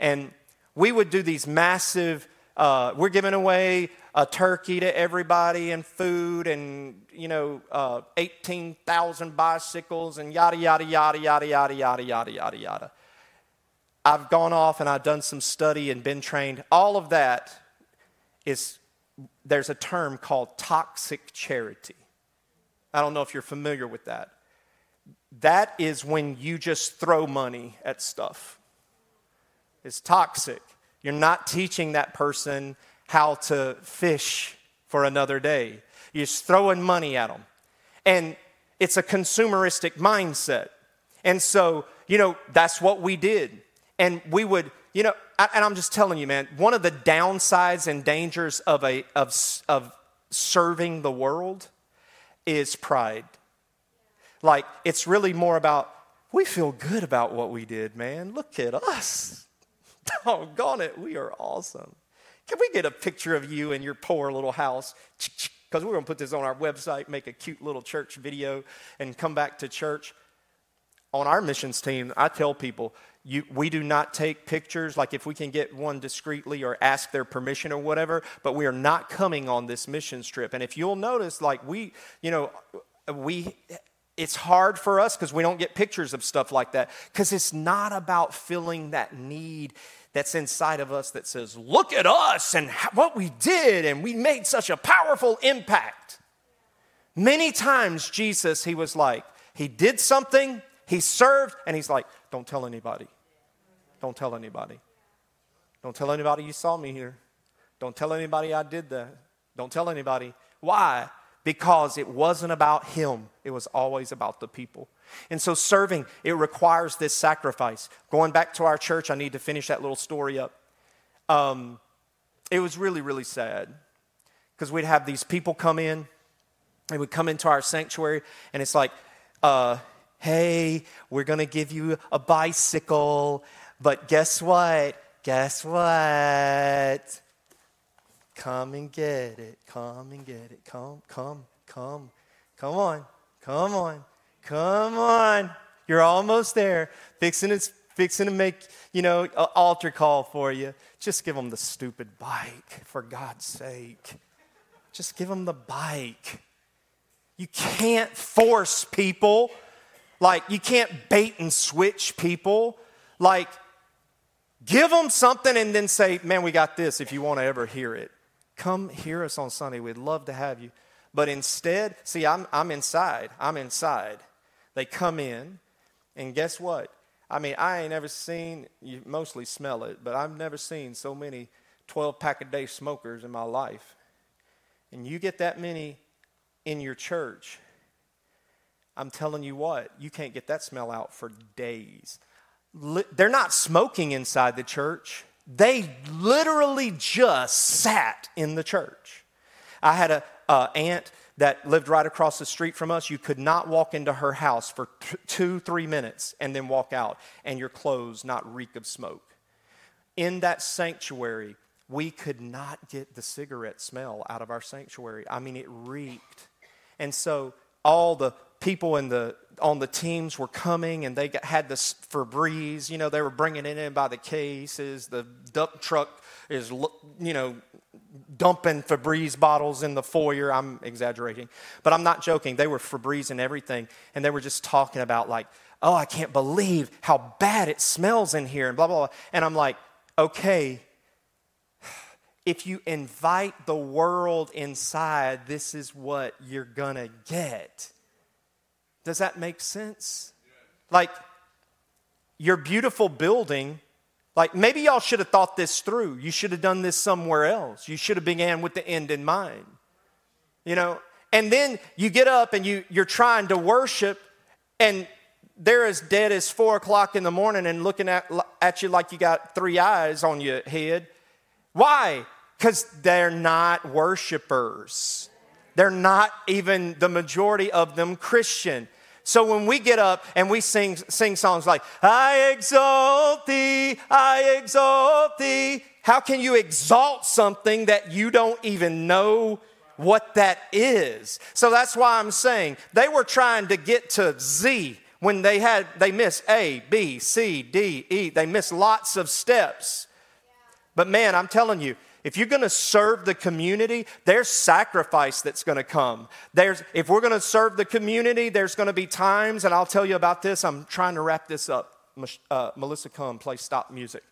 And we would do these massive, uh, we're giving away a turkey to everybody and food and, you know, uh, 18,000 bicycles and yada, yada, yada, yada, yada, yada, yada, yada, yada. I've gone off and I've done some study and been trained. All of that is, there's a term called toxic charity. I don't know if you're familiar with that. That is when you just throw money at stuff. It's toxic. You're not teaching that person how to fish for another day. You're just throwing money at them. And it's a consumeristic mindset. And so, you know, that's what we did and we would You know, and I'm just telling you, man, one of the downsides and dangers of, a, of, of serving the world is pride. Like, it's really more about, we feel good about what we did, man. Look at us. Doggone it, we are awesome. Can we get a picture of you in your poor little house? Because we're going to put this on our website, make a cute little church video, and come back to church. On our missions team, I tell people, you, we do not take pictures, like if we can get one discreetly or ask their permission or whatever, but we are not coming on this missions trip. And if you'll notice, like we, you know, we, it's hard for us because we don't get pictures of stuff like that because it's not about filling that need that's inside of us that says, look at us and what we did, and we made such a powerful impact. Many times, Jesus, he was like, he did something, he served, and he's like, don't tell anybody. Don't tell anybody. Don't tell anybody you saw me here. Don't tell anybody I did that. Don't tell anybody. Why? Because it wasn't about him, it was always about the people. And so, serving, it requires this sacrifice. Going back to our church, I need to finish that little story up. Um, it was really, really sad because we'd have these people come in, they would come into our sanctuary, and it's like, uh, hey, we're going to give you a bicycle but guess what? Guess what? Come and get it. Come and get it. Come, come, come. Come on. Come on. Come on. You're almost there. Fixing to, fixing to make, you know, an altar call for you. Just give them the stupid bike, for God's sake. Just give them the bike. You can't force people. Like, you can't bait and switch people. Like, Give them something and then say, man, we got this if you want to ever hear it. Come hear us on Sunday. We'd love to have you. But instead, see, I'm, I'm inside. I'm inside. They come in, and guess what? I mean, I ain't ever seen, you mostly smell it, but I've never seen so many 12 pack a day smokers in my life. And you get that many in your church, I'm telling you what, you can't get that smell out for days they're not smoking inside the church. They literally just sat in the church. I had a aunt that lived right across the street from us. You could not walk into her house for t- two, three minutes and then walk out, and your clothes not reek of smoke. In that sanctuary, we could not get the cigarette smell out of our sanctuary. I mean, it reeked. And so all the people in the on the teams were coming and they got, had this Febreze. You know, they were bringing it in by the cases. The dump truck is, you know, dumping Febreze bottles in the foyer. I'm exaggerating, but I'm not joking. They were Febreze and everything, and they were just talking about like, oh, I can't believe how bad it smells in here, and blah blah blah. And I'm like, okay. If you invite the world inside, this is what you're gonna get. Does that make sense? Like, your beautiful building, like maybe y'all should have thought this through. You should have done this somewhere else. You should have began with the end in mind. You know, and then you get up and you, you're trying to worship, and they're as dead as four o'clock in the morning and looking at, at you like you got three eyes on your head. Why? Because they're not worshipers. They're not even the majority of them Christian. So when we get up and we sing, sing songs like, I exalt thee, I exalt thee, how can you exalt something that you don't even know what that is? So that's why I'm saying they were trying to get to Z when they had, they missed A, B, C, D, E. They missed lots of steps. But man, I'm telling you, if you're going to serve the community, there's sacrifice that's going to come. There's, if we're going to serve the community, there's going to be times, and I'll tell you about this. I'm trying to wrap this up. Uh, Melissa, come play stop music.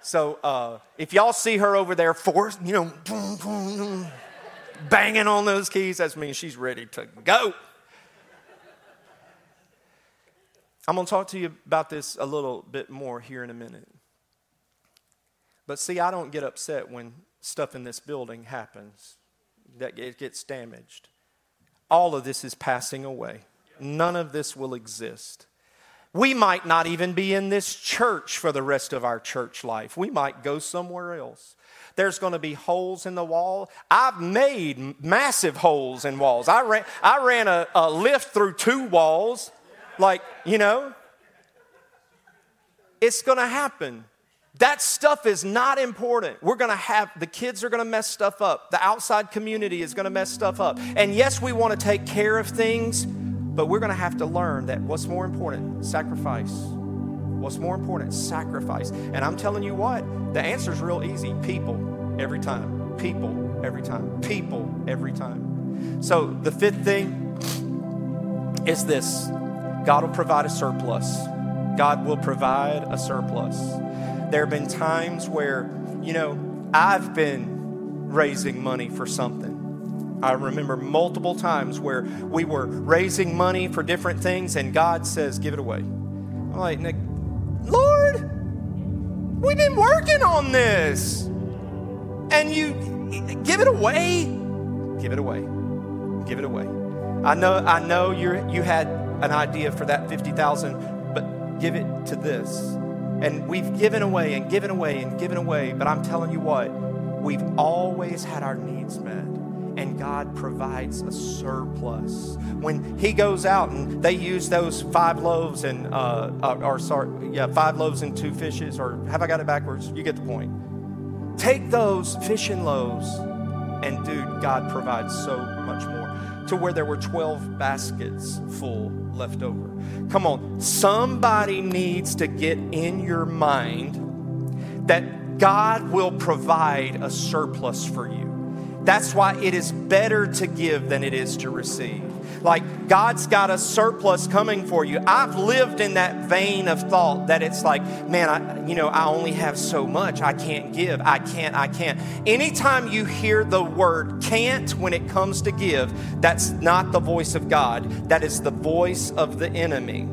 So uh, if y'all see her over there, force, you know, banging on those keys, that means she's ready to go. I'm going to talk to you about this a little bit more here in a minute. But see, I don't get upset when stuff in this building happens, that it gets damaged. All of this is passing away. None of this will exist. We might not even be in this church for the rest of our church life. We might go somewhere else. There's going to be holes in the wall. I've made massive holes in walls. I ran, I ran a, a lift through two walls. Like, you know, it's going to happen. That stuff is not important. We're to have, the kids are to mess stuff up. The outside community is to mess stuff up. And yes, we want to take care of things, but we're to have to learn that what's more important? Sacrifice. What's more important? Sacrifice. And I'm telling you what, the answer is real easy people every time. People every time. People every time. So the fifth thing is this God will provide a surplus. God will provide a surplus. There have been times where, you know, I've been raising money for something I remember multiple times where we were raising money for different things and God says, give it away. I'm like, Lord, we've been working on this. And you give it away. Give it away. Give it away. I know, I know you you had an idea for that 50,000, but give it to this. And we've given away and given away and given away, but I'm telling you what, we've always had our needs met and God provides a surplus. When He goes out and they use those five loaves and, uh, uh, or sorry, yeah, five loaves and two fishes, or have I got it backwards? You get the point. Take those fish and loaves, and dude, God provides so much more. To where there were 12 baskets full left over. Come on, somebody needs to get in your mind that God will provide a surplus for you. That's why it is better to give than it is to receive. Like God's got a surplus coming for you. I've lived in that vein of thought that it's like, man, I, you know, I only have so much. I can't give. I can't. I can't. Anytime you hear the word can't when it comes to give, that's not the voice of God. That is the voice of the enemy.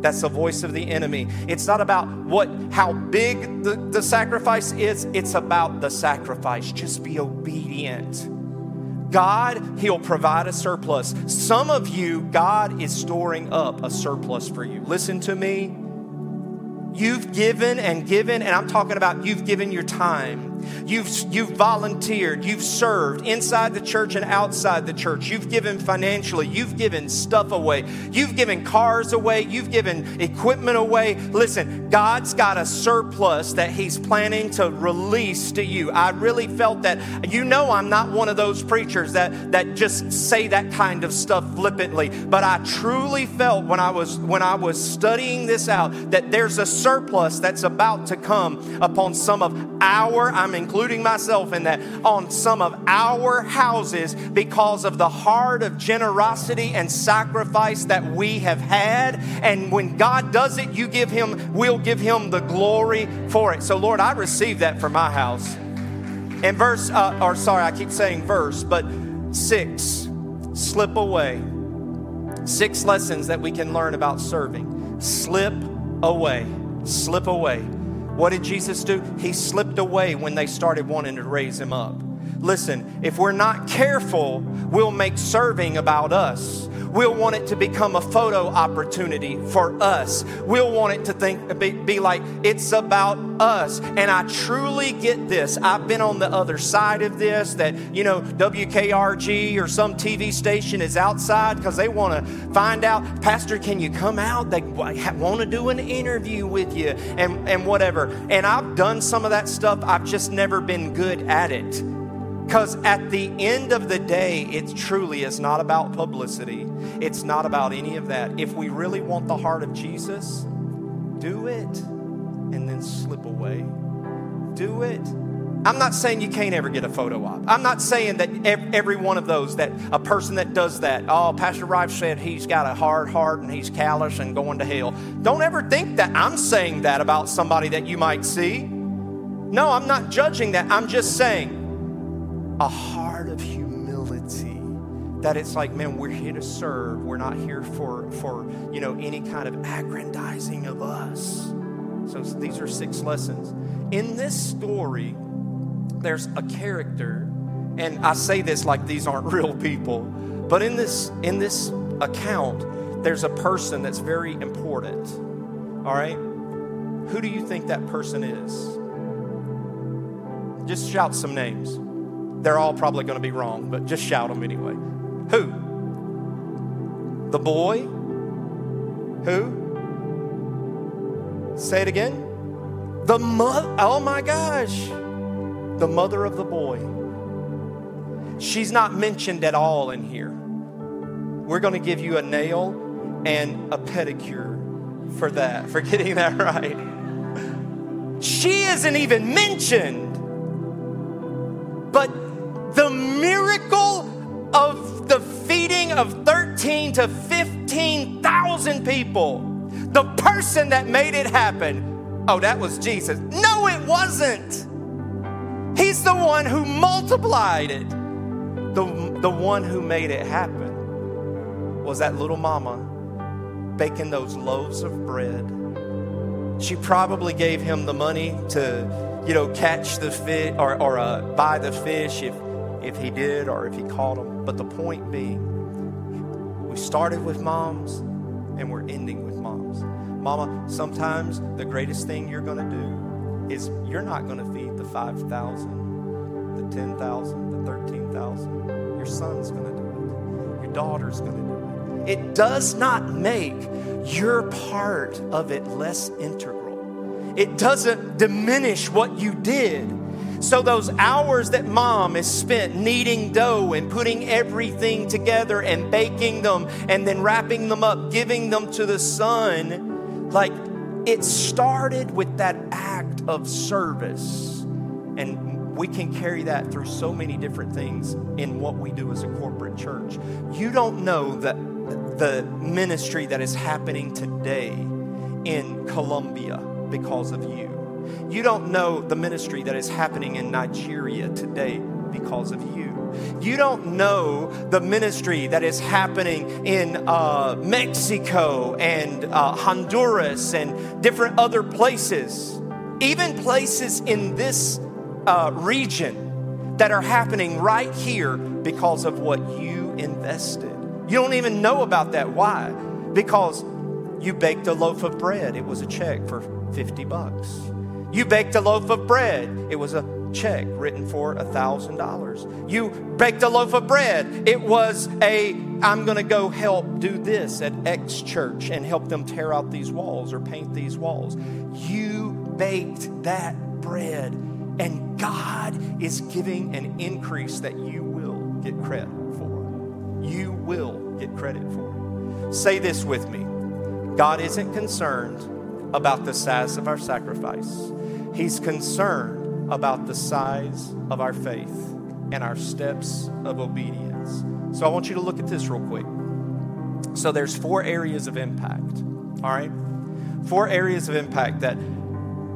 That's the voice of the enemy. It's not about what how big the, the sacrifice is, it's about the sacrifice. Just be obedient. God, He'll provide a surplus. Some of you, God is storing up a surplus for you. Listen to me. You've given and given, and I'm talking about you've given your time You've, you've volunteered. You've served inside the church and outside the church. You've given financially. You've given stuff away. You've given cars away. You've given equipment away. Listen, God's got a surplus that He's planning to release to you. I really felt that. You know, I'm not one of those preachers that, that just say that kind of stuff flippantly, but I truly felt when I was when I was studying this out that there's a surplus that's about to come upon some of our, I'm including myself in that, on some of our houses because of the heart of generosity and sacrifice that we have had. And when God does it, you give Him, we'll give Him the glory for it. So, Lord, I receive that for my house. And verse, uh, or sorry, I keep saying verse, but six, slip away. Six lessons that we can learn about serving. Slip away. Slip away. What did Jesus do? He slipped away when they started wanting to raise him up. Listen, if we're not careful, we'll make serving about us. We'll want it to become a photo opportunity for us. We'll want it to think be, be, like it's about us. And I truly get this. I've been on the other side of this that, you know, WKRG or some TV station is outside because they want to find out, Pastor, can you come out? They want to do an interview with you and, and whatever. And I've done some of that stuff. I've just never been good at it. Because at the end of the day, it truly is not about publicity. It's not about any of that. If we really want the heart of Jesus, do it and then slip away. Do it. I'm not saying you can't ever get a photo op. I'm not saying that every one of those, that a person that does that, oh, Pastor Rife said he's got a hard heart and he's callous and going to hell. Don't ever think that I'm saying that about somebody that you might see. No, I'm not judging that. I'm just saying a heart of humility that it's like man we're here to serve we're not here for for you know any kind of aggrandizing of us so these are six lessons in this story there's a character and i say this like these aren't real people but in this in this account there's a person that's very important All right? Who do you think that person is? Just shout some names. They're all probably going to be wrong, but just shout them anyway. Who? The boy? Who? Say it again. The mother. Oh my gosh. The mother of the boy. She's not mentioned at all in here. We're going to give you a nail and a pedicure for that, for getting that right. She isn't even mentioned. But the miracle of the feeding of 13 to 15,000 people, the person that made it happen, oh, that was Jesus. No, it wasn't. He's the one who multiplied it. The, the one who made it happen was that little mama baking those loaves of bread. She probably gave him the money to, you know, catch the fish or, or uh, buy the fish if, if he did or if he caught them. But the point being, we started with moms and we're ending with moms. Mama, sometimes the greatest thing you're going to do is you're not going to feed the 5,000, the 10,000, the 13,000. Your son's going to do it. Your daughter's going to do it. It does not make your part of it less integral. It doesn't diminish what you did. So, those hours that mom is spent kneading dough and putting everything together and baking them and then wrapping them up, giving them to the son, like it started with that act of service. And we can carry that through so many different things in what we do as a corporate church. You don't know that the ministry that is happening today in Colombia because of you. You don't know the ministry that is happening in Nigeria today because of you. You don't know the ministry that is happening in uh, Mexico and uh, Honduras and different other places, even places in this uh, region that are happening right here because of what you invested. You don't even know about that. Why? Because you baked a loaf of bread, it was a check for 50 bucks. You baked a loaf of bread, it was a check written for a thousand dollars. You baked a loaf of bread, it was a I'm gonna go help do this at X church and help them tear out these walls or paint these walls. You baked that bread, and God is giving an increase that you will get credit for. You will get credit for. Say this with me God isn't concerned about the size of our sacrifice, He's concerned about the size of our faith and our steps of obedience. So I want you to look at this real quick. So there's four areas of impact, all right? Four areas of impact that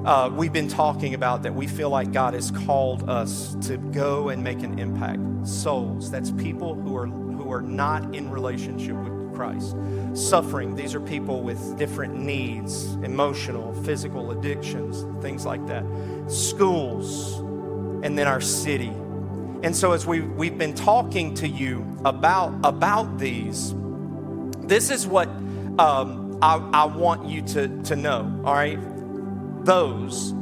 uh, we've been talking about that we feel like God has called us to go and make an impact. Souls, that's people who are who are not in relationship with Christ. Suffering, these are people with different needs, emotional, physical addictions, things like that. Schools, and then our city. And so as we we've been talking to you about about these, this is what um, I, I want you to, to know, all right? Those.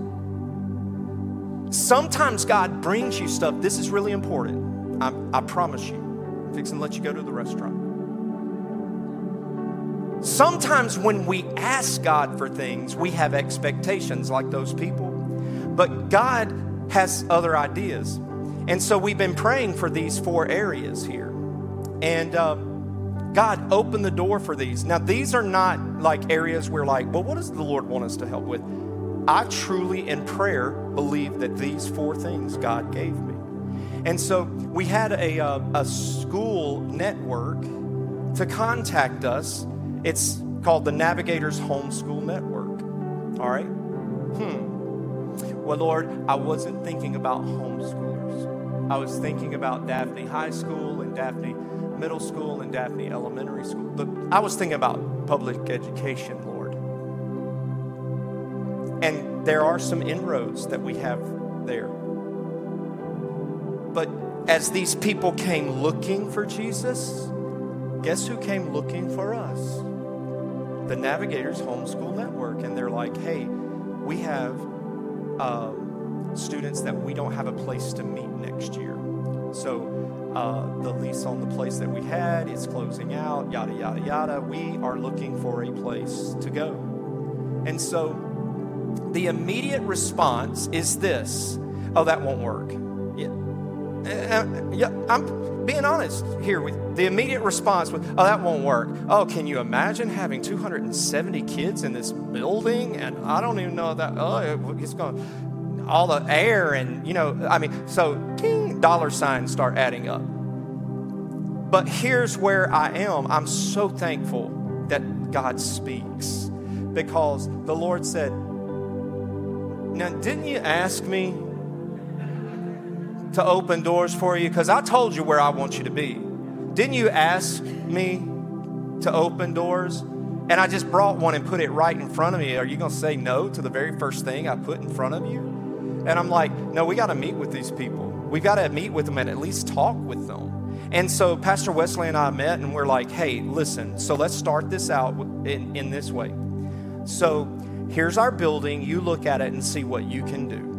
Sometimes God brings you stuff. This is really important. I, I promise you. I'm fixing to let you go to the restaurant. Sometimes when we ask God for things, we have expectations like those people. But God has other ideas. And so we've been praying for these four areas here. And uh, God opened the door for these. Now, these are not like areas where, like, well, what does the Lord want us to help with? I truly, in prayer, believe that these four things God gave me. And so we had a, a, uh, a school network to contact us. It's called the Navigators Homeschool Network. All right? Hmm. Well, Lord, I wasn't thinking about homeschoolers. I was thinking about Daphne High School and Daphne Middle School and Daphne Elementary School. But I was thinking about public education, Lord. And there are some inroads that we have there. But as these people came looking for Jesus, guess who came looking for us? The Navigators Homeschool Network, and they're like, hey, we have uh, students that we don't have a place to meet next year. So uh, the lease on the place that we had is closing out, yada, yada, yada. We are looking for a place to go. And so the immediate response is this oh, that won't work. Yeah, uh, I'm being honest here with the immediate response was, oh, that won't work. Oh, can you imagine having 270 kids in this building? And I don't even know that, oh, it's going all the air and, you know, I mean, so ding, dollar signs start adding up. But here's where I am. I'm so thankful that God speaks because the Lord said, Now, didn't you ask me to open doors for you? Because I told you where I want you to be. Didn't you ask me to open doors? And I just brought one and put it right in front of me. Are you going to say no to the very first thing I put in front of you? And I'm like, no, we got to meet with these people. We got to meet with them and at least talk with them. And so Pastor Wesley and I met and we're like, hey, listen, so let's start this out in, in this way. So here's our building. You look at it and see what you can do.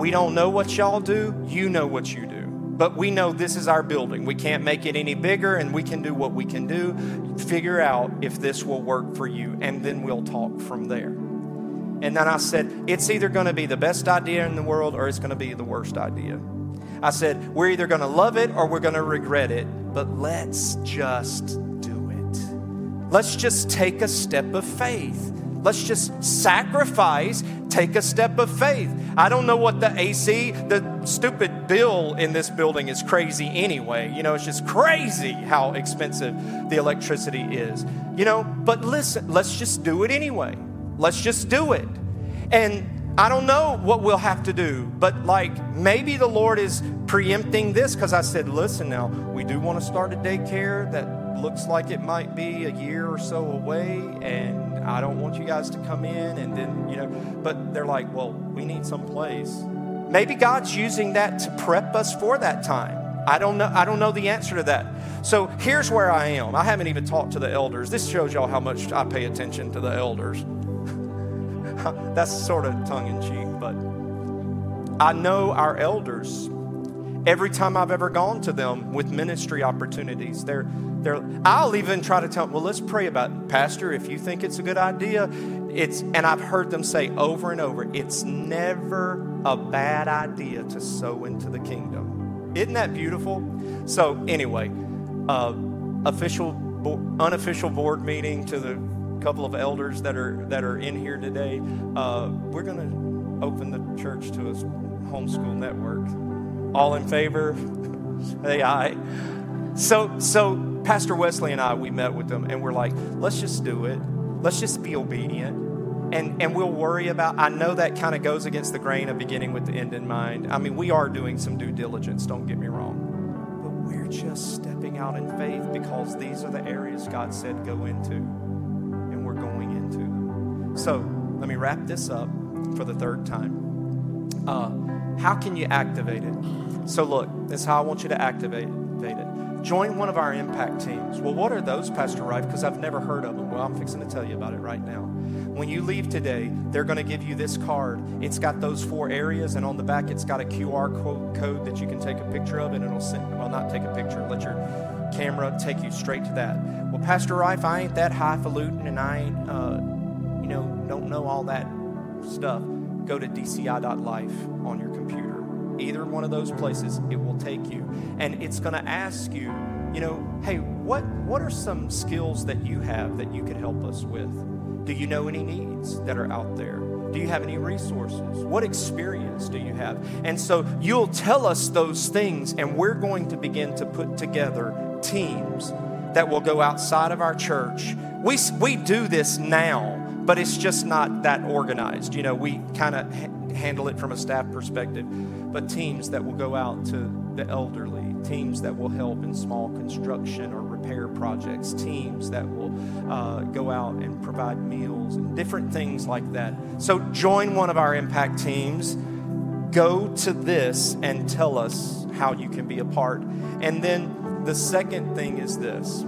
We don't know what y'all do, you know what you do. But we know this is our building. We can't make it any bigger, and we can do what we can do. Figure out if this will work for you, and then we'll talk from there. And then I said, it's either going to be the best idea in the world or it's going to be the worst idea. I said, we're either going to love it or we're going to regret it, but let's just do it. Let's just take a step of faith. Let's just sacrifice, take a step of faith. I don't know what the AC, the stupid bill in this building is crazy anyway. You know, it's just crazy how expensive the electricity is. You know, but listen, let's just do it anyway. Let's just do it. And I don't know what we'll have to do, but like maybe the Lord is preempting this because I said, listen, now we do want to start a daycare that looks like it might be a year or so away, and I don't want you guys to come in and then, you know, but they're like, well, we need some place. Maybe God's using that to prep us for that time. I don't know. I don't know the answer to that. So here's where I am. I haven't even talked to the elders. This shows y'all how much I pay attention to the elders. That's sort of tongue in cheek, but I know our elders. Every time I've ever gone to them with ministry opportunities, they're, they're, I'll even try to tell them, well, let's pray about it. Pastor, if you think it's a good idea, it's, and I've heard them say over and over, it's never a bad idea to sow into the kingdom. Isn't that beautiful? So, anyway, uh, official, unofficial board meeting to the couple of elders that are that are in here today. Uh, we're going to open the church to a homeschool network. All in favor? Say aye. So so Pastor Wesley and I we met with them and we're like, let's just do it. Let's just be obedient. And, and we'll worry about i know that kind of goes against the grain of beginning with the end in mind i mean we are doing some due diligence don't get me wrong but we're just stepping out in faith because these are the areas god said go into so let me wrap this up for the third time. Uh, how can you activate it? So, look, this is how I want you to activate it. Join one of our impact teams. Well, what are those, Pastor Rife? Because I've never heard of them. Well, I'm fixing to tell you about it right now. When you leave today, they're going to give you this card. It's got those four areas, and on the back, it's got a QR code that you can take a picture of, and it'll send, well, not take a picture, let your camera take you straight to that. Well, Pastor Rife, I ain't that highfalutin, and I ain't. Uh, you know, don't know all that stuff, go to dci.life on your computer. Either one of those places, it will take you. And it's going to ask you, you know, hey, what, what are some skills that you have that you could help us with? Do you know any needs that are out there? Do you have any resources? What experience do you have? And so you'll tell us those things, and we're going to begin to put together teams that will go outside of our church. We, we do this now but it's just not that organized. You know, we kind of ha- handle it from a staff perspective, but teams that will go out to the elderly, teams that will help in small construction or repair projects, teams that will uh, go out and provide meals and different things like that. So join one of our impact teams. Go to this and tell us how you can be a part. And then the second thing is this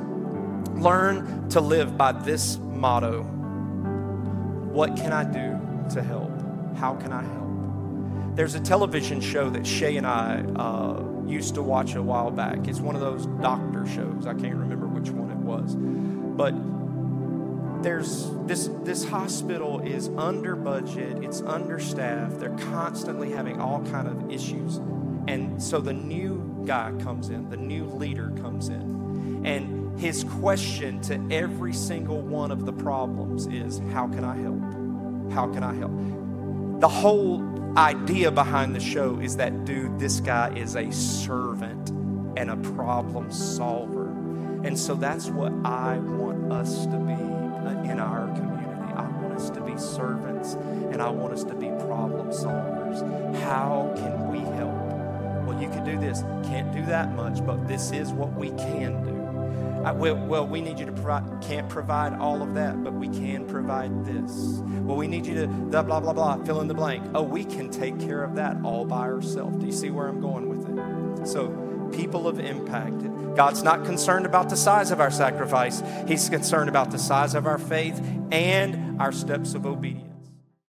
learn to live by this motto What can I do to help? How can I help? There's a television show that Shay and I uh, used to watch a while back. It's one of those doctor shows. I can't remember which one it was. But there's this this hospital is under budget, it's understaffed, they're constantly having all kind of issues. And so the new guy comes in, the new leader comes in. And his question to every single one of the problems is how can I help? How can I help? The whole idea behind the show is that dude, this guy is a servant and a problem solver. And so that's what I want us to be uh, in our community. I want us to be servants and I want us to be problem solvers. How can we help? Well, you can do this. Can't do that much, but this is what we can do. I, well, well, we need you to provide, can't provide all of that, but we can provide this. Well, we need you to, blah, blah, blah, blah, fill in the blank. Oh, we can take care of that all by ourselves. Do you see where I'm going with it? So, people of impact. God's not concerned about the size of our sacrifice, He's concerned about the size of our faith and our steps of obedience.